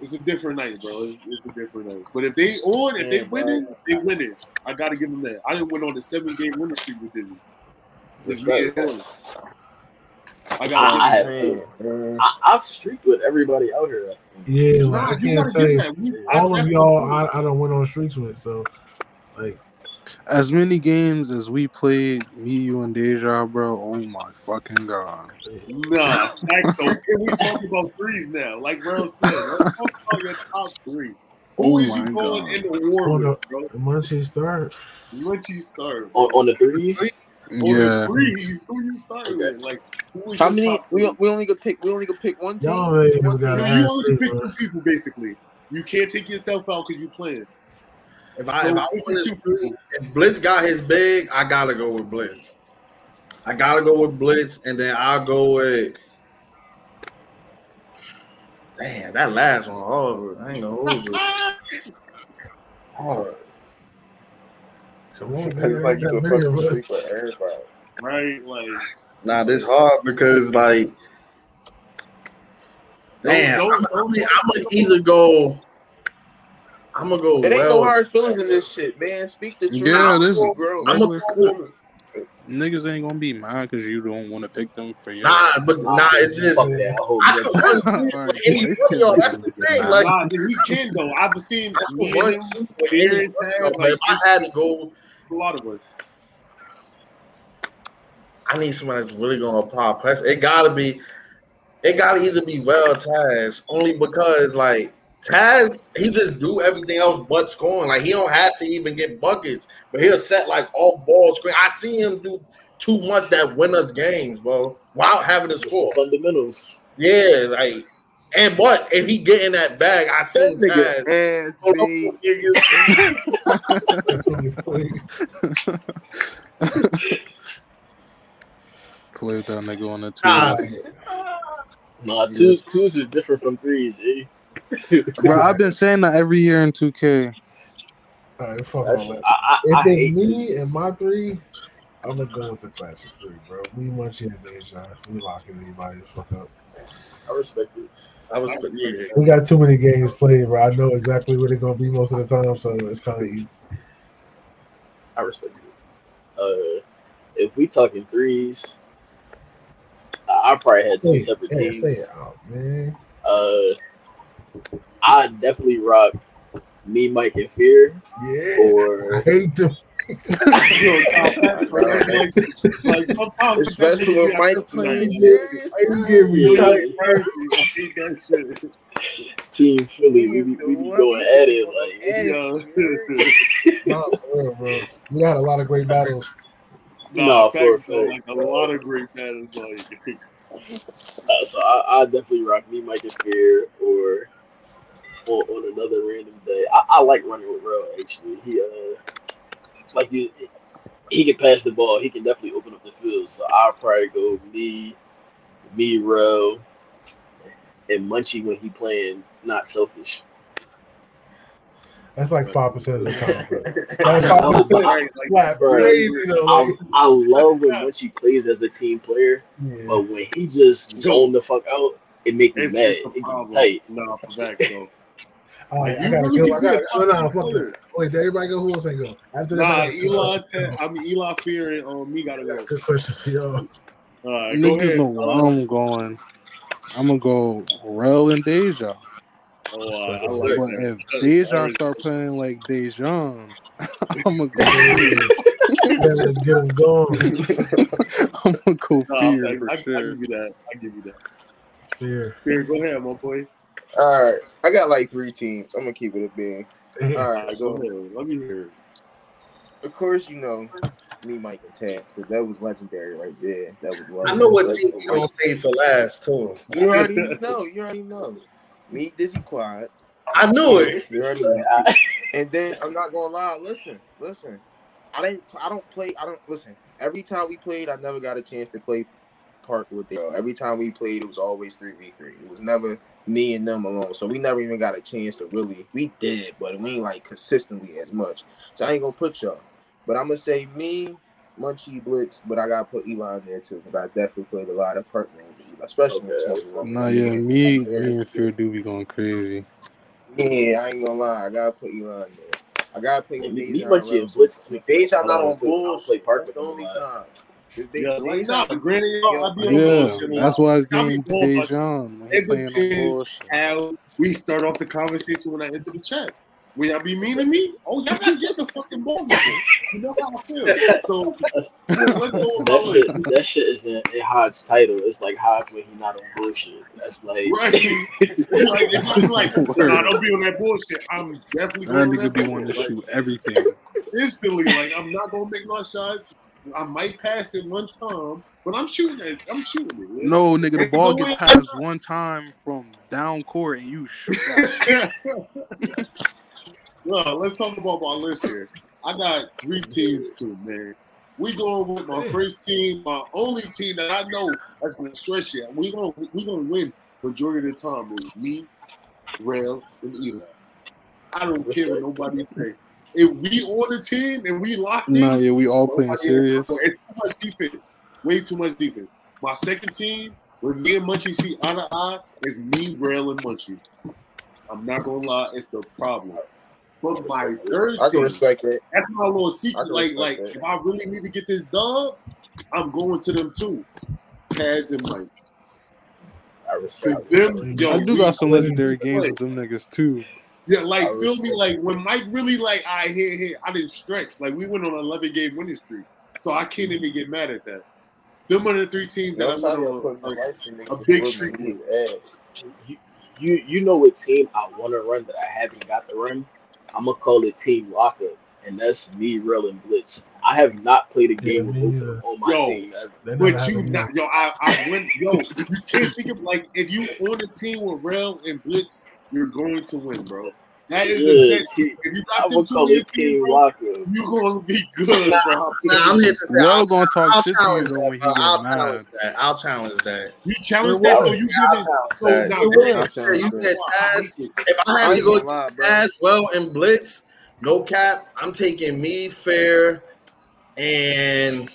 it's a different night, bro. It's, it's a different night. But if they on, if they Yeah, winning, bro. they winning. I gotta give them that. I didn't win on the seven game winning streak with Dizzy. It's Respect. really. I I, gotta I give have them too. Man, I, I've streaked with everybody out here. Yeah, that. like, Nah, I can't say that. All of y'all. I, I don't went on streaks with. So, like, As many games as we played, me, you, and Deja, bro. Oh my fucking god. Nah, facts though. Can we talk about threes now? Like Rose said, let's talk about your top three. Who Oh is my you going God. in the war Hold with, up. bro? the Munchie start. Once you start, On, on the threes, on the Yeah. threes, who you starting Okay. with? Like, who is how many? We, three? we only gonna take. We only gonna pick one team. Y'all ain't One got No, team. you only can pick bro. two people basically. You can't take yourself out because you playing. If I So if I want two to if Blitz got his big, I gotta go with Blitz. I gotta go with Blitz, and then I'll go with. Damn, that last one hard. I ain't gonna hold you. Hard. Come on, Because it's like you Got can fucking of us. streak with everybody. Right? Like, Nah, this hard because like, damn, Don't- I'm, don't- I mean, I'm gonna either go. I'm gonna go It ain't well. no hard feelings in this shit, man. Speak the truth. Yeah, this I'm grown. I'm regular gonna. Niggas ain't gonna be mad because you don't want to pick them for your. Nah, but nah, it's just fuck that. I hope I never. run Alright, through with any this one of kid y'all. is That's the thing. mad. Like, nah, then he can though. I've seen I me run him, through with any Aaron, one of Tab, y'all. But like if I had to go, a lot of us. I need somebody that's really gonna apply pressure. It gotta be, it gotta either be well Taz, only because like Taz, he just do everything else but scoring. Like he don't have to even get buckets, but he'll set like off ball screen. I see him do too much that win us games, bro, without having to score. Fundamentals. Yeah, like. And but if he get in that bag, I seen That Taz. nigga ass Hold on, Play with that nigga on the two. Nah, Nah, twos, twos is different from threes, eh? Bro, I've been saying that every year in 2K. All right, fuck That's, all that. I, I, If it's me twos. and my three, I'm gonna go with the classic three, bro. Me, Munchie, and Deja. We locking anybody the fuck up. I respect it. I was yeah. We got too many games played, bro. I know exactly where they're gonna be most of the time, so it's kind of easy. I respect you. Uh, if we talking threes, I I probably had two separate yeah, teams. out, man. Uh, I definitely rock me, Mike, and Fear. Yeah, Or I hate them. Yo, nah, bro, like, like Especially with Mike playing serious. Why give me tight, bro? I hate. Team Philly, we, be- we be going at it like it's- Yo. Nah, bro. We had a lot of great battles. Nah, Nah, for a facts, like a lot of great battles. Like, Uh, so I, I definitely rock me, Mike, and Fear, or on, on another random day. I, I like running with Ro. Actually, he uh, like you, he can pass the ball. He can definitely open up the field. So I'll probably go me, me, Ro, and Munchie when he playing not selfish. That's like five percent of the time. Bro. That's five I, percent. Flat crazy though. I, I love when Munchie plays as a team player, yeah. but when he just zone the fuck out, it make me mad. it's It the get tight. Nah, for facts, though. All right, Like, I you gotta really go. I be a gotta. No, no, fuck that. Wait, did everybody go? Who else ain't go? After this, I Nah, gotta Eli, go. I mean Eli Fear and um, me gotta go. Good question for y'all. All right, Niggas know where Uh, I'm going. I'm gonna go Rel and Deja. oh, all right, But like But that. if Deja start playing like Dejan, I'm gonna go. Get him going. I'm gonna go Nah, fear I, for I, I give you that. I give you that. Fear. Fear, go ahead, my boy. All right, I got like three teams. I'm gonna keep it a big. All right, Go go. ahead. Let me hear. Of course, you know me, Mike, and Tabs, because that was legendary right there. That was. I know what Especially team you gonna Mike. say for last too. You already know. You already know. Me, Dizzy Quad. I knew it. You already know. And then I'm not gonna lie. Listen, listen. I didn't. I don't play. I don't listen. Every time we played, I never got a chance to play park with them. Every time we played, it was always three v three. It was never me and them alone. So we never even got a chance to really. We did, but we ain't like consistently as much. So I ain't gonna put y'all. But I'm gonna say me, Munchie Blitz, but I gotta put Eli in there too because I definitely played a lot of perk games with Eli, especially Okay. in Nah, yeah, me, me and Fear do be going crazy. Yeah, I ain't gonna lie. I gotta put Elon there. I gotta play with Me, me Munchie and Rose. Blitz is making Deja not on play- bullshit. play Park That's with the only time. If they, Yeah, like, Deja, nah, granted, y'all, I be Yeah, bullshit that's why it's I be name Dejan when he It playing on depends bullshit. how we start off the conversation when I enter the chat. Will y'all be mean to me? Oh, y'all gotta get the fucking ball. You know how I feel. So let's go That shit, that shit isn't in Hodge's title. It's like Hodge when he not on bullshit. That's like Right. like, if I'm like, nah, don't be on that bullshit. I'm definitely That going on nigga be wanting to shoot everything. Instantly, like, I'm not gonna make my shots. I might pass it one time, but I'm shooting it. I'm shooting it. man. No, nigga, the ball get passed one time from down court and you shoot that. well, let's talk about my list here. I got three teams too, man. We going with my first team, my only team that I know that's gonna stretch it. We gonna we gonna win majority of the time is me, Rail, and Eli. I don't care what nobody say. If we on the team and we locked in, Nah, yeah, we all playing serious. It's too much defense. Way too much defense. My second team, when me and Munchie see eye to eye, is me, Rail, and Munchie. I'm not gonna lie, it's the problem. But my third I can team, respect that. that's my little secret. Like, like that. if I really need to get this dub, I'm going to them too. Taz and Mike. I respect. Them, yo, I do got some legendary games play. with them niggas too. Yeah, like I feel me, respect. like when Mike really like, I here, here, I didn't stretch. Like we went on an 11 game winning streak, so I can't mm-hmm. even get mad at that. Them are the three teams that No I time went on put a, a big streak. with. You, you you know what team I want to run that I haven't got to run? I'm gonna call it Team Lockup, and that's me, Rel, and Blitz. I have not played a game Yeah, with me both of them on my Yo, team ever. But you happened not, yo, I, I went, yo, you can't think of like if you on the team with Rel and Blitz, you're going to win, bro. That is the Yeah, sense. team, If you I'm got them gonna two call on your it team, Team bro, Lockup. you gonna be good, bro. Nah, I'm here to say Well I'll, gonna talk I'll shit to you challenge that. when he bro. I'll mad. challenge that. I'll challenge that. You challenge Yeah, that, so you I'll giving. challenge So now, You, Grant, I said- you said Taz. If I I had to go gonna lie. Taz, well, and Blitz, no cap, I'm taking me, Fair, and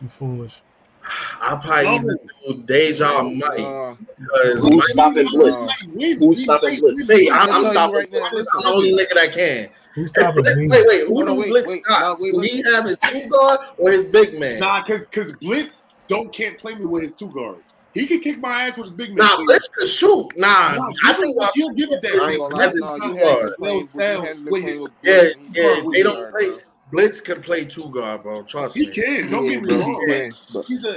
You foolish. I'll probably No. even do Deja Mike Uh, because Who's Mike, stopping Blitz? Win. Who's stopping might Blitz? see, I'm, I'll I'm stopping. right Blitz. I'm the only nigga that can. Who's Hey, stopping Blitz, me? wait, wait, who Hold do wait, Blitz wait. stop? No, wait, do he have his two guard or his big man? Nah, cause cause Blitz don't can't play me with his two guards. He can kick my ass with his big man. Nah, Blitz can shoot. Nah, Nah, I think will- you'll give it I that. ain't gonna. That's No, his you two haven't guard. been playing. You haven't been With playing his- with Yeah, yeah, they don't guard, play. Bro. Blitz can play two guard, bro. Trust He me. can. Don't Yeah, get me wrong. he can. But Nah, he's a if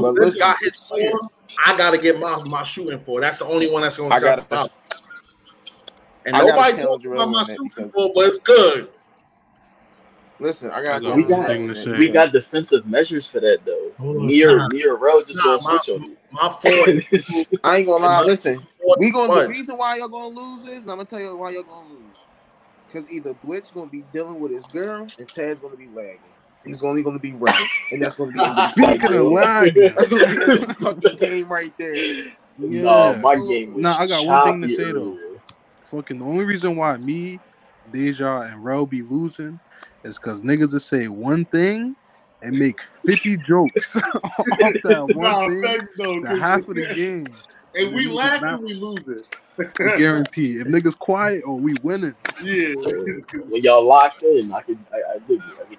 well but Blitz got his form, I gotta get my, my shooting for. That's the only one that's gonna I stop. gotta- stop. And I nobody challenge talking about my shooting because- for, but it's good. listen, I I got got We got- thing to say. We got defensive measures for that though. Hold on. Me or Nah. me or just Nah, gonna switch on My four you. I ain't gonna lie. Listen, we gonna the reason why y'all gonna lose is, and I'm gonna tell you why y'all gonna lose. Cause either Blitz gonna be dealing with his girl, and Tad's gonna be lagging. He's only gonna be right, and that's gonna be Speaking of lagging, that's gonna be the fucking game right there. yeah. No, my game was Nah, I got one thing to say, though. Fucking the only reason why me, Deja, and Rel be losing is because niggas will say one thing and make 50 jokes off that one Nah, thing facts though. the 'cause- half of the game. And we laugh and we lose it. I guarantee. If niggas quiet, or we winning. yeah. When y'all locked in, I could I, I did I could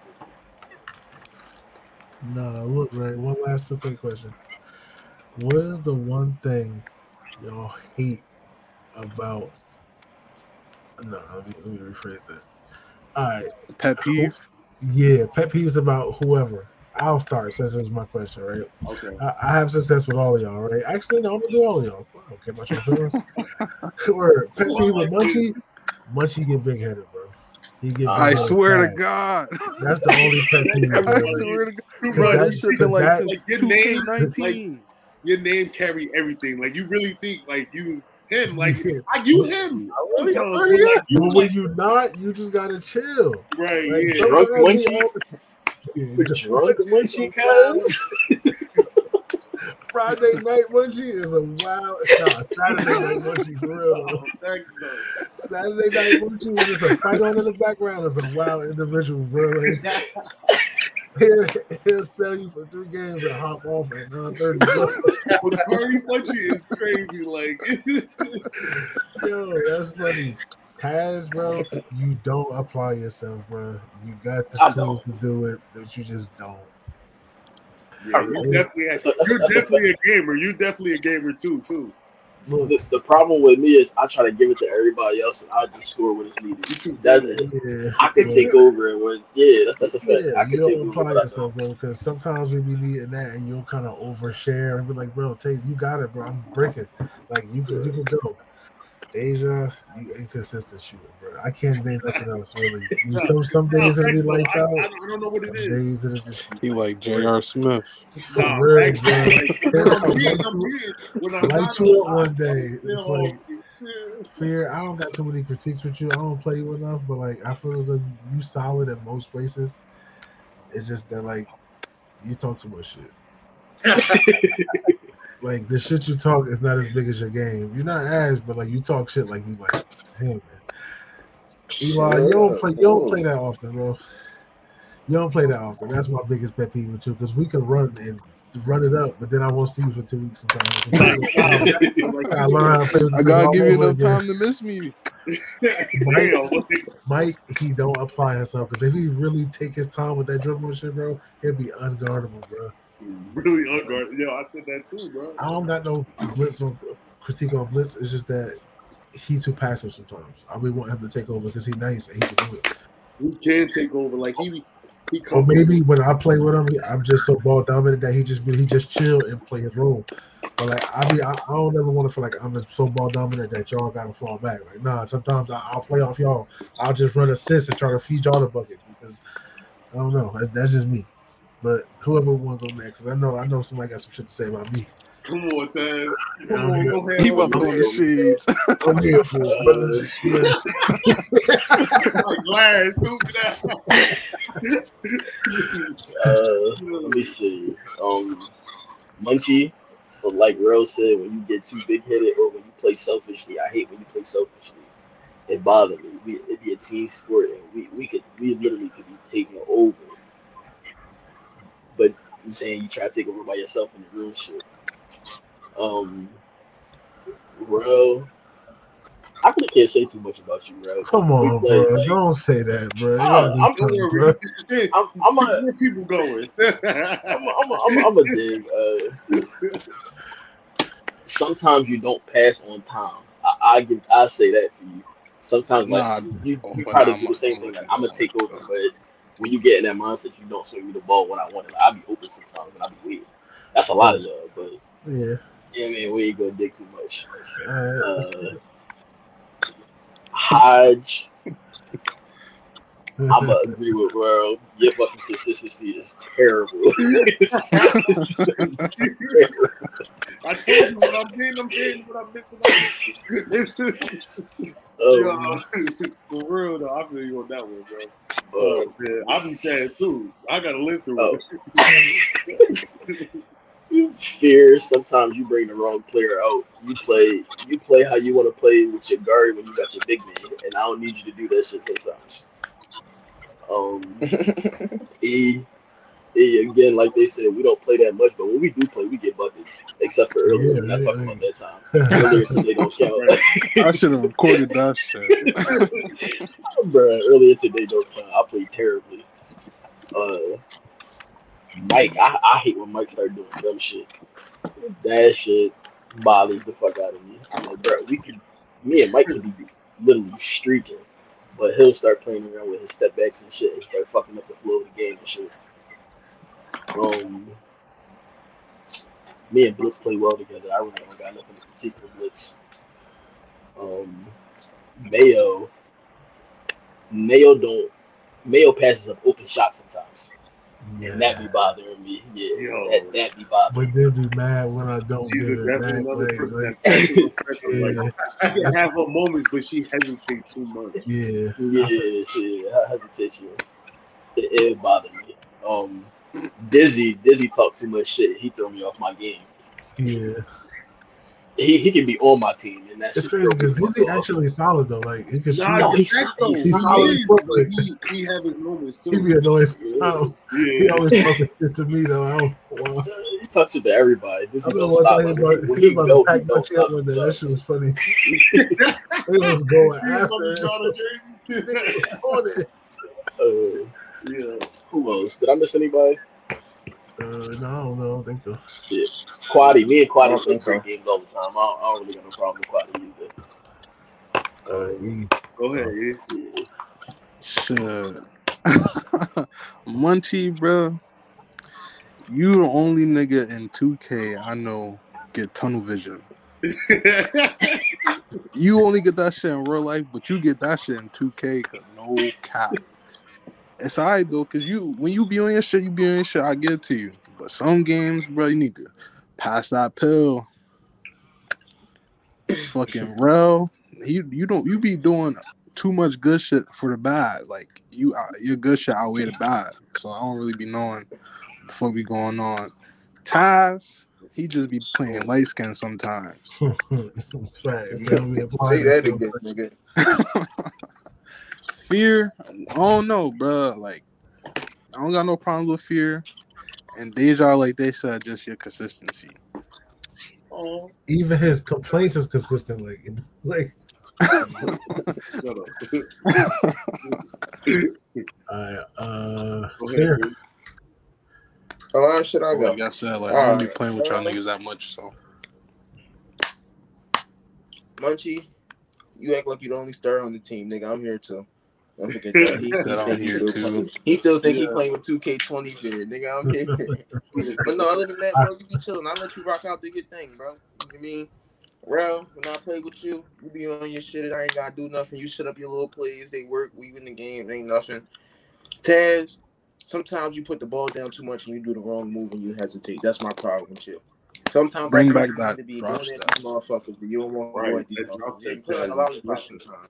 Nah, look, right. One last two quick question. What is the one thing y'all hate about? No, let me, let me rephrase that. All right, Pet peeve. yeah, pet peeves about whoever. I'll start since it's my question, right? Okay. I, I have success with all of y'all, right? Actually, no, I'm gonna do all of y'all. I don't care about your feelings. Word. Pet peeve with Munchie. Munchie get big headed, bro. He get. I I swear to. God. That's the only pet peeve. I swear to God. Bro, that- this shit been like that- since Like, your name, 2K19. Your name carry everything. Like you really think like you him. Like Yeah. I you him. really- Sometimes, I really like, you But like, when you not, you just gotta chill. right. Like, yeah. Drunk sometimes Drunk Munchie, cuz. Friday night munchie is a wild. Nah, Saturday night munchie real. Though. Thanks, though. Saturday night munchie when there's a fight on in the background is a wild individual. Like, he'll, he'll sell you for three games and hop off at nine thirty. But Curry Munchie is crazy. Like, Yo, that's funny. Taz, bro, you don't apply yourself, bro. You got the I tools to do it, but you just don't. yeah, you definitely, have, So that's- you're that's definitely a gamer. You're definitely a gamer too, too. Look, The, the problem with me is I try to give it to everybody else and I just score when it's You needed. too. That's yeah, I can take over and when yeah, that's that's a fact. yeah, I can you take don't over. apply but yourself, bro, because sometimes we be needing that, and you'll kind of overshare and be like, "Bro, take you got it, bro. I'm breaking. Like you can, you can go." Deja, you inconsistent shooter, bro. I can't name nothing else really. You- Some some days it'll be lights I, out. I, I don't know what Some it is. days it'll just be He like J.R. Smith. for Nah, real, like, I'm being, I'm being. I'm Light not you up one day. It's like fear. I don't got too many critiques with you. I don't play you enough, but like I feel like you solid at most places. It's just that like you talk too much shit. like the shit you talk is not as big as your game. You're not ass, but like you talk shit like you like him, man. Eli, you don't play. You don't play that often, bro. You don't play that often. That's my biggest pet peeve with you because we can run and run it up, but then I won't see you for two weeks sometimes. I learn how to play. with I gotta give you enough time to miss me. Damn, what the- Mike, he don't apply himself because if he really take his time with that dribble shit, bro, he'll be unguardable, bro. really unguarded. Yo, I said that too, bro. I don't got no blitz or uh, critique on blitz. It's just that he too passive sometimes. I really want him to take over because he's nice and he can do it. He can take over. Like he, he. Or maybe when I play with him, I'm just so ball dominant that he just be he just chill and play his role. But like I be, I, I don't ever want to feel like I'm just so ball dominant that y'all got to fall back. Like nah, sometimes I, I'll play off y'all. I'll just run assists and try to feed y'all the bucket because I don't know. That, that's just me. But whoever wants to go next, 'cause I know I know somebody got some shit to say about me. Come on, Taz. Come I'm on, here, go He ahead. about to go to shades. I'm here for it, brothers. Yes. like Larry, stupid ass. Uh, let me see. Um, Munchie, but like Rose said, when you get too big headed or when you play selfishly, I hate when you play selfishly. It bothers me. We, it'd be a team sport, and we, we could we literally could be taking over. But you saying you try to take over by yourself in the room shit. Um, bro, I really can't say too much about you, bro. Come on, play, bro. like- Don't say that, bro. You gotta do I'm- something, bro. I'm, I'm a, Where people going? I'm a, I'm a, I'm a, I'm a dig. Uh, sometimes you don't pass on time. I, I give, I say that for you. Sometimes like Nah, you, you but try to do the same I'm thing. Like I'm gonna take over, but when you get in that mindset, you don't swing me the ball when I want it. Like, I be open sometimes, and I'll be weird. That's a lot of y'all, but Yeah. yeah, man, we ain't gonna dig too much. All right. Uh, Hodge. I'm gonna agree with World. Your fucking consistency is terrible. It's terrible. I told you what I'm getting, I'm getting what I'm missing. Yo, for real though, I feel you on that one, bro. Oh, uh, man, I be sad too. I gotta live through Oh. it. fear sometimes you bring the wrong player out. You play you play how you want to play with your guard when you got your big man, and I don't need you to do that shit sometimes. Um, E, E again, like they said, we don't play that much, but when we do play, we get buckets. Except for earlier, Yeah, we're not yeah, talking yeah. about that time. Earlier today don't count. I should have recorded that shit. Bruh, earlier today don't count. I played terribly. Uh, Mike, I, I hate when Mike started doing dumb shit. That shit bothers the fuck out of me. I'm like, bro, we could, me and Mike could be literally streaking, but he'll start playing around with his step backs and shit and start fucking up the flow of the game and shit. Um, me and Blitz play well together. I really don't got nothing to critique for Blitz. Um, Mayo, Mayo don't, Mayo passes up open shots sometimes, and that be bothering me. Yeah, Yo. that, that be bothering. But they'll be mad when I don't She's give a it definitely back. another Like, like, it yeah, Like, I can have her moments, but she hesitates too much. yeah. Yeah, shit, her hesitation. It, it bothered me. Um, Dizzy, Dizzy talked too much shit. He threw me off my game. Yeah. he, he can be on my team, and that's It's crazy because real DZ actually solid though. Like he can shoot. Nah, No, de he's- facto, he's solid is, but like- he, he have his moments too. He be annoying sometimes. He always talking shit to me though. I don't. Well, He talks to everybody. This I is remember don't one stop. time he Like, was when about, he he was go, to pack don't my stop. one day. That shit was funny. he It was going was about to after draw the jersey. on it. Uh, yeah. Who else? Did I miss anybody? Uh, no, I. I don't think so. Yeah. Quaddy. Me and I Quaddy play so. games all the time. I don't, I don't really got no problem with Quaddy either. Uh, he, Go ahead. Yeah. Shit. Munchie, bro. You the only nigga in 2K I know get tunnel vision. You only get that shit in real life, but you get that shit in 2K cause no cap. It's alright though, cause you when you be on your shit, you be on your shit, I get it to you. But some games, bro, you need to pass that pill. Fucking real. You you don't you be doing too much good shit for the bad. Like you uh, your good shit outweigh the bad. So I don't really be knowing what the fuck be going on. Taz, he just be playing light skin sometimes. Facts. They don't Say that again, nigga. fear, I don't know, bro. Like, I don't got no problems with fear. And Deja, like they said, just your consistency. Oh, Even his complaints is consistent. Like, like shut up. uh, uh, Go fair. ahead. dude. Oh, how should I go? Like I said, like I don't be playing with y'all niggas that much. So Munchie, you act like you the only star on the team, nigga. I'm here too. Don't forget that. He, he, think he still playing- he still think he playing with 2K20 here, nigga. I'm here. but no, other than that, bro, you be chilling. I let you rock out, do your thing, bro. You know what I mean? Bro, when I play with you, you be on your shit. I ain't gotta do nothing. You set up your little plays. They work. We win the game. Ain't nothing. Taz, sometimes you put the ball down too much and you do the wrong move and you hesitate. That's my problem with you. Sometimes Bring I back back that to be doing it, motherfuckers, but you don't want to Right, avoid these motherfuckers. You step feel a Taz is sometimes.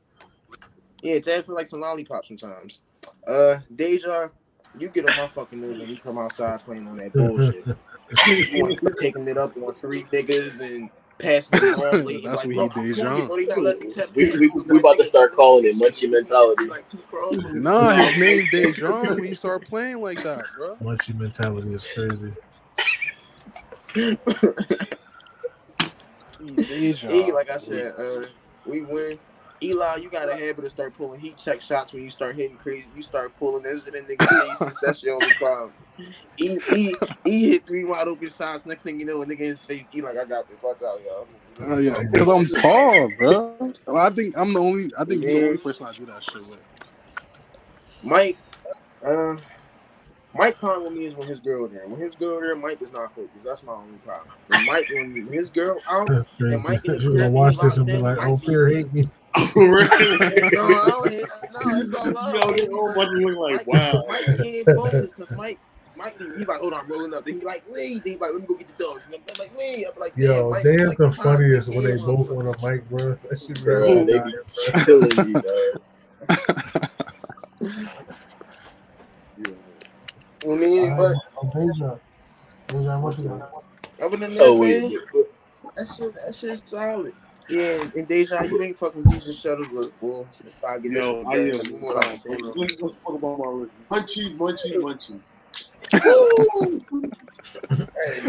Yeah, Taz feel like some lollipop sometimes. Uh, Deja, you get on my fucking nerves when you come outside playing on that bullshit. you want taking it up on three niggas and passing the ball late. That's like, what he I'm Deja. telling you, bro, they not letting me tap We, in. we, we about to start calling it munchie mentality. Like two pros. nah, his name Dejan when you start playing like that, bro. Munchie mentality is crazy. Deja. E, like I said, uh, we win. Eli, you got a habit of start pulling heat check shots when you start hitting crazy. You start pulling this in niggas' faces. That's your only problem. E, e, e hit three wide open shots. Next thing you know, a nigga in his face. E like, I got this. Watch out, y'all. Oh yeah, because I'm tall, bro. I think I'm the only. I think you're the only person I do that shit with. Mike, uh, Mike problem with me is when his girl there. When his girl there, Mike is not focused. That's my only problem. When Mike, when his girl out, That's and crazy. Mike in the You're gonna watch this and be like, oh, in, "Oh, Mike- fear hate me." Oh, no, I don't hate. No, it's all love. Yo, this whole bunch of look like, Mike, wow. Mike can't focus because Mike, Mike, he like, hold on, I'm rolling up. Then he like, Lee. Then he like, let me go get the dogs. And I'm like, Lee. I'm like, Yo, damn, Mike, they is Mike, the I'm trying to funniest when they both bro. on a mic, bro. That shit Bro, really they be bro. killing me, dog. Yeah. I mean, but Uh, Deja, Deja, what you got? other than that, Oh wait, man, wait, that shit, that shit's solid. Yeah, and Deja, you ain't fucking Jesus Shuttleworth, boy. If I get Yo, I am. together, you more saying, Let's let's talk about my list. Munchie, munchie, munchie. hey,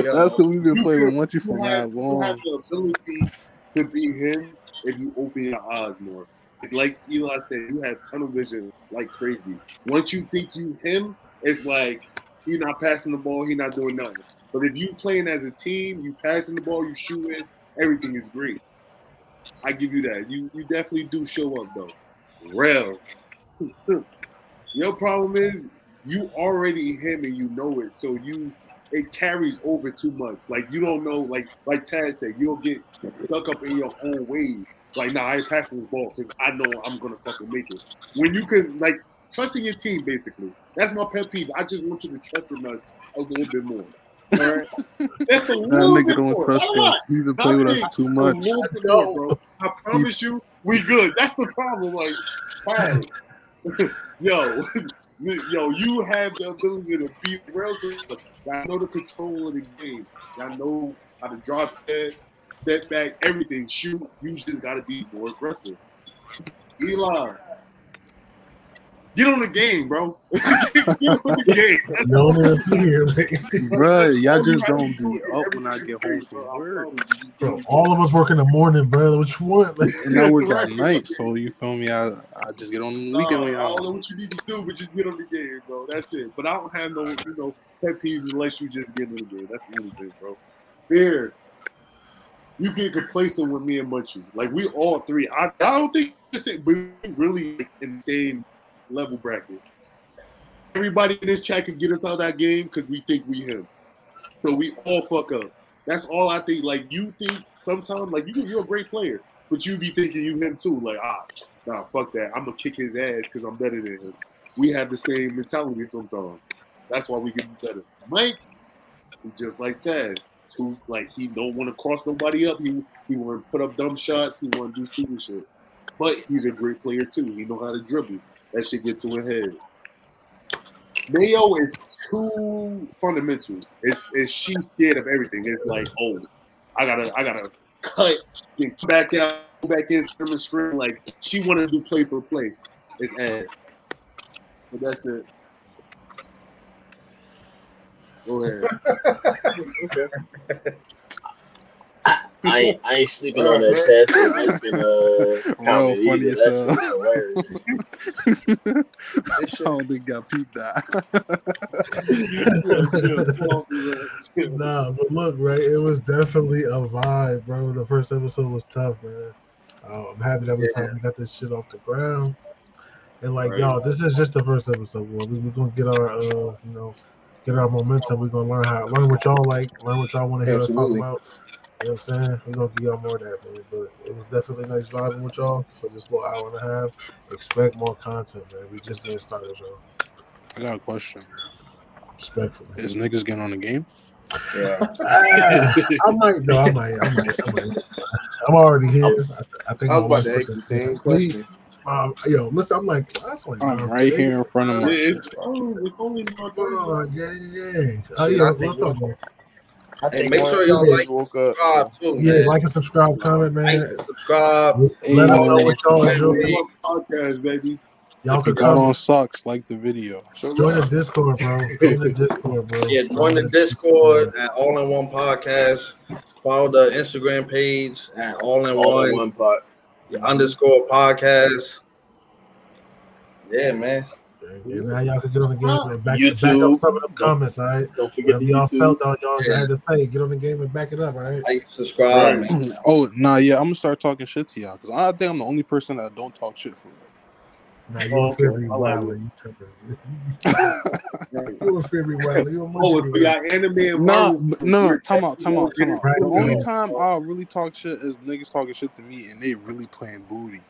yo. That's because we've been playing with Munchie You for have, long. you have the ability to be him if you open your eyes more. Like Eli said, you have tunnel vision like crazy. Once you think you him, it's like he not passing the ball, he not doing nothing. But if you playing as a team, you passing the ball, you shooting, everything is great. I give you that. You you definitely do show up though. Real. Your problem is you already him and you know it, so you it carries over too much. Like you don't know, like like Taz said, you'll get stuck up in your own ways. Like, nah, I ain't passing this ball because I know I'm gonna fucking make it. When you can like trusting your team, basically. That's my pet peeve. I just want you to trust in us a little bit more. All right, that's a That little nigga bit don't more. trust Not a lot. us. He even play with us too much. more, bro. I promise you, we good. That's the problem. Like, fine. yo, yo, you have the ability to beat Rails. I know the control of the game. I know how to drop step. step back, everything, shoot. You just gotta be more aggressive. Eli, get on the game, bro. get on the game. No one here, man. Bruh, y'all just don't be up when I get home from work. Bro, all of us work in the morning, brother. What you want? Like, And I work at night, so you feel me? I I just get on the weekend when I don't know y'all. what you need to do, but just get on the game, bro. That's it. But I don't have no, you know, pet peeves unless you just get on the game. That's the only thing, bro. Here, you get complacent with me and Munchie. Like we all three. I, I don't think this is we really like, in the same level bracket. Everybody in this chat can get us out of that game because we think we him. So we all fuck up. That's all I think. Like you think sometimes, like you you're a great player, but you be thinking you him too. Like ah, nah, fuck that. I'm gonna kick his ass because I'm better than him. We have the same mentality sometimes. That's why we get better. Mike, he's just like Taz. Who like he don't want to cross nobody up. He he want to put up dumb shots. He want to do stupid shit. But he's a great player too. He know how to dribble. That shit get to his head. Mayo is too fundamental. It's, it's she's scared of everything. It's like, oh, I gotta I gotta cut and back out, go back in, and scrim. Like she want to do play for play. It's ass. But that's it. Go ahead. I ain't, I ain't sleeping on that test. That's been uh, Real funny either. as That's hell. hilarious. I don't think I peeped that. nah, but look, right? It was definitely a vibe, bro. The first episode was tough, man. Uh, I'm happy that we Yeah. finally got this shit off the ground. And like, Right. y'all, this is just the first episode. Bro. We, we're gonna get our, uh, you know, get our momentum. We're gonna learn how, learn what y'all like, learn what y'all want to hear Absolutely. us talk about. You know what I'm saying? We're gonna give y'all more of that, man. But it was definitely nice vibing with y'all for this little hour and a half. Expect more content, man. We just getting started, y'all. I got a question. Respectfully. Is niggas getting on the game? Yeah. Ah, I might, no, I might, I might, I might. I'm already here. I, I think I was about to put ask the this same question. Um, yo, listen, I'm like, that's like I'm right here in front of Yeah, my it's, oh, it's only my Oh, yeah, yeah, yeah. Oh, Shit, yeah, I we'll think talk about it. I Hey, think make sure y'all like, guys woke up. subscribe too, Yeah, man. like and subscribe, comment, man. and subscribe. Let us know what y'all Hey, enjoy. podcast, baby. Y'all If you can got on socks, like the video. Join the? Discord, bro. Join the Discord, bro. Yeah, join the Discord at All N One Podcast. Follow the Instagram page at All in All N One one pot. underscore podcast. Yeah, man. Yeah, now y'all can get on the game and back, back up YouTube. some of them comments, all right? Don't forget Whatever the y'all YouTube. felt on y'all Yeah. had to say, get on the game and back it up, all right? Like, subscribe, Right. man. Oh, nah, yeah, I'm gonna start talking shit to y'all because I think I'm the only person that don't talk shit for real. Now Oh, you a okay. February Wilder, you tripping. you a February Wilder, you a Oh, if we got anime and Nah, Marvel, b- no, no, time out, time out, time out. Right, The only time I'll really talk shit is niggas talking shit to me and they really playing booty.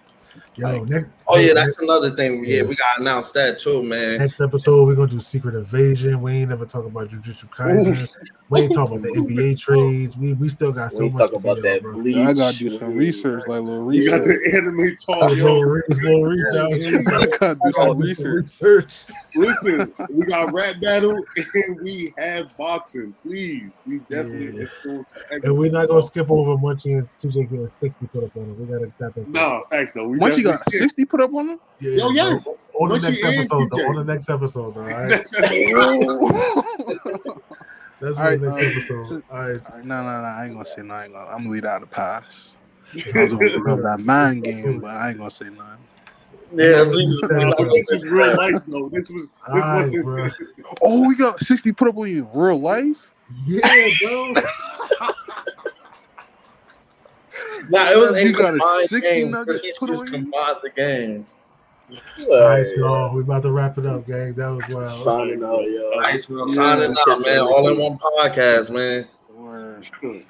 Yo, next, Oh yeah, hey, that's another thing. Yeah, Yeah. we gotta announce that too, man. Next episode, we're gonna do Secret Invasion. We ain't never talk about Jujutsu Kaisen. We ain't talk about the NBA trades. We we still got so We much talk to about that bro. bleach. I gotta do some research, like little research. you got the anime talk, yo. Little Reese, little Reese down here. I gotta do I some gotta do some research. research. Listen, we got rap battle and we have boxing. Please, we definitely Yeah. And we're not gonna skip over Munchie and TJ getting 60 put up on it. We gotta tap into. No, thanks though. We Once you got definitely 60 put up on them? Yeah, Yo, bro. yes. On the Munchie next episode, though. On the next episode, though. All right. That's That's All on the right, next episode. All right. All right, no, no, no, I ain't gonna say nothing. I ain't gonna, I'm gonna leave that in the past. I was gonna bring that man game, but I ain't gonna say nothing. Yeah, Yeah, please. you said No, it, bro. this was real life though. This was this Alright, wasn't. bro. Oh, we got 60 put up on you in real life? Yeah, bro. Nah, it was You in got a combined 60 games. nugget He's just on combined the games. All right, y'all. We about to wrap it up, gang. That was wild. Signing out, yo. All right, so signing out, man. All N One podcast, man. Word. Good.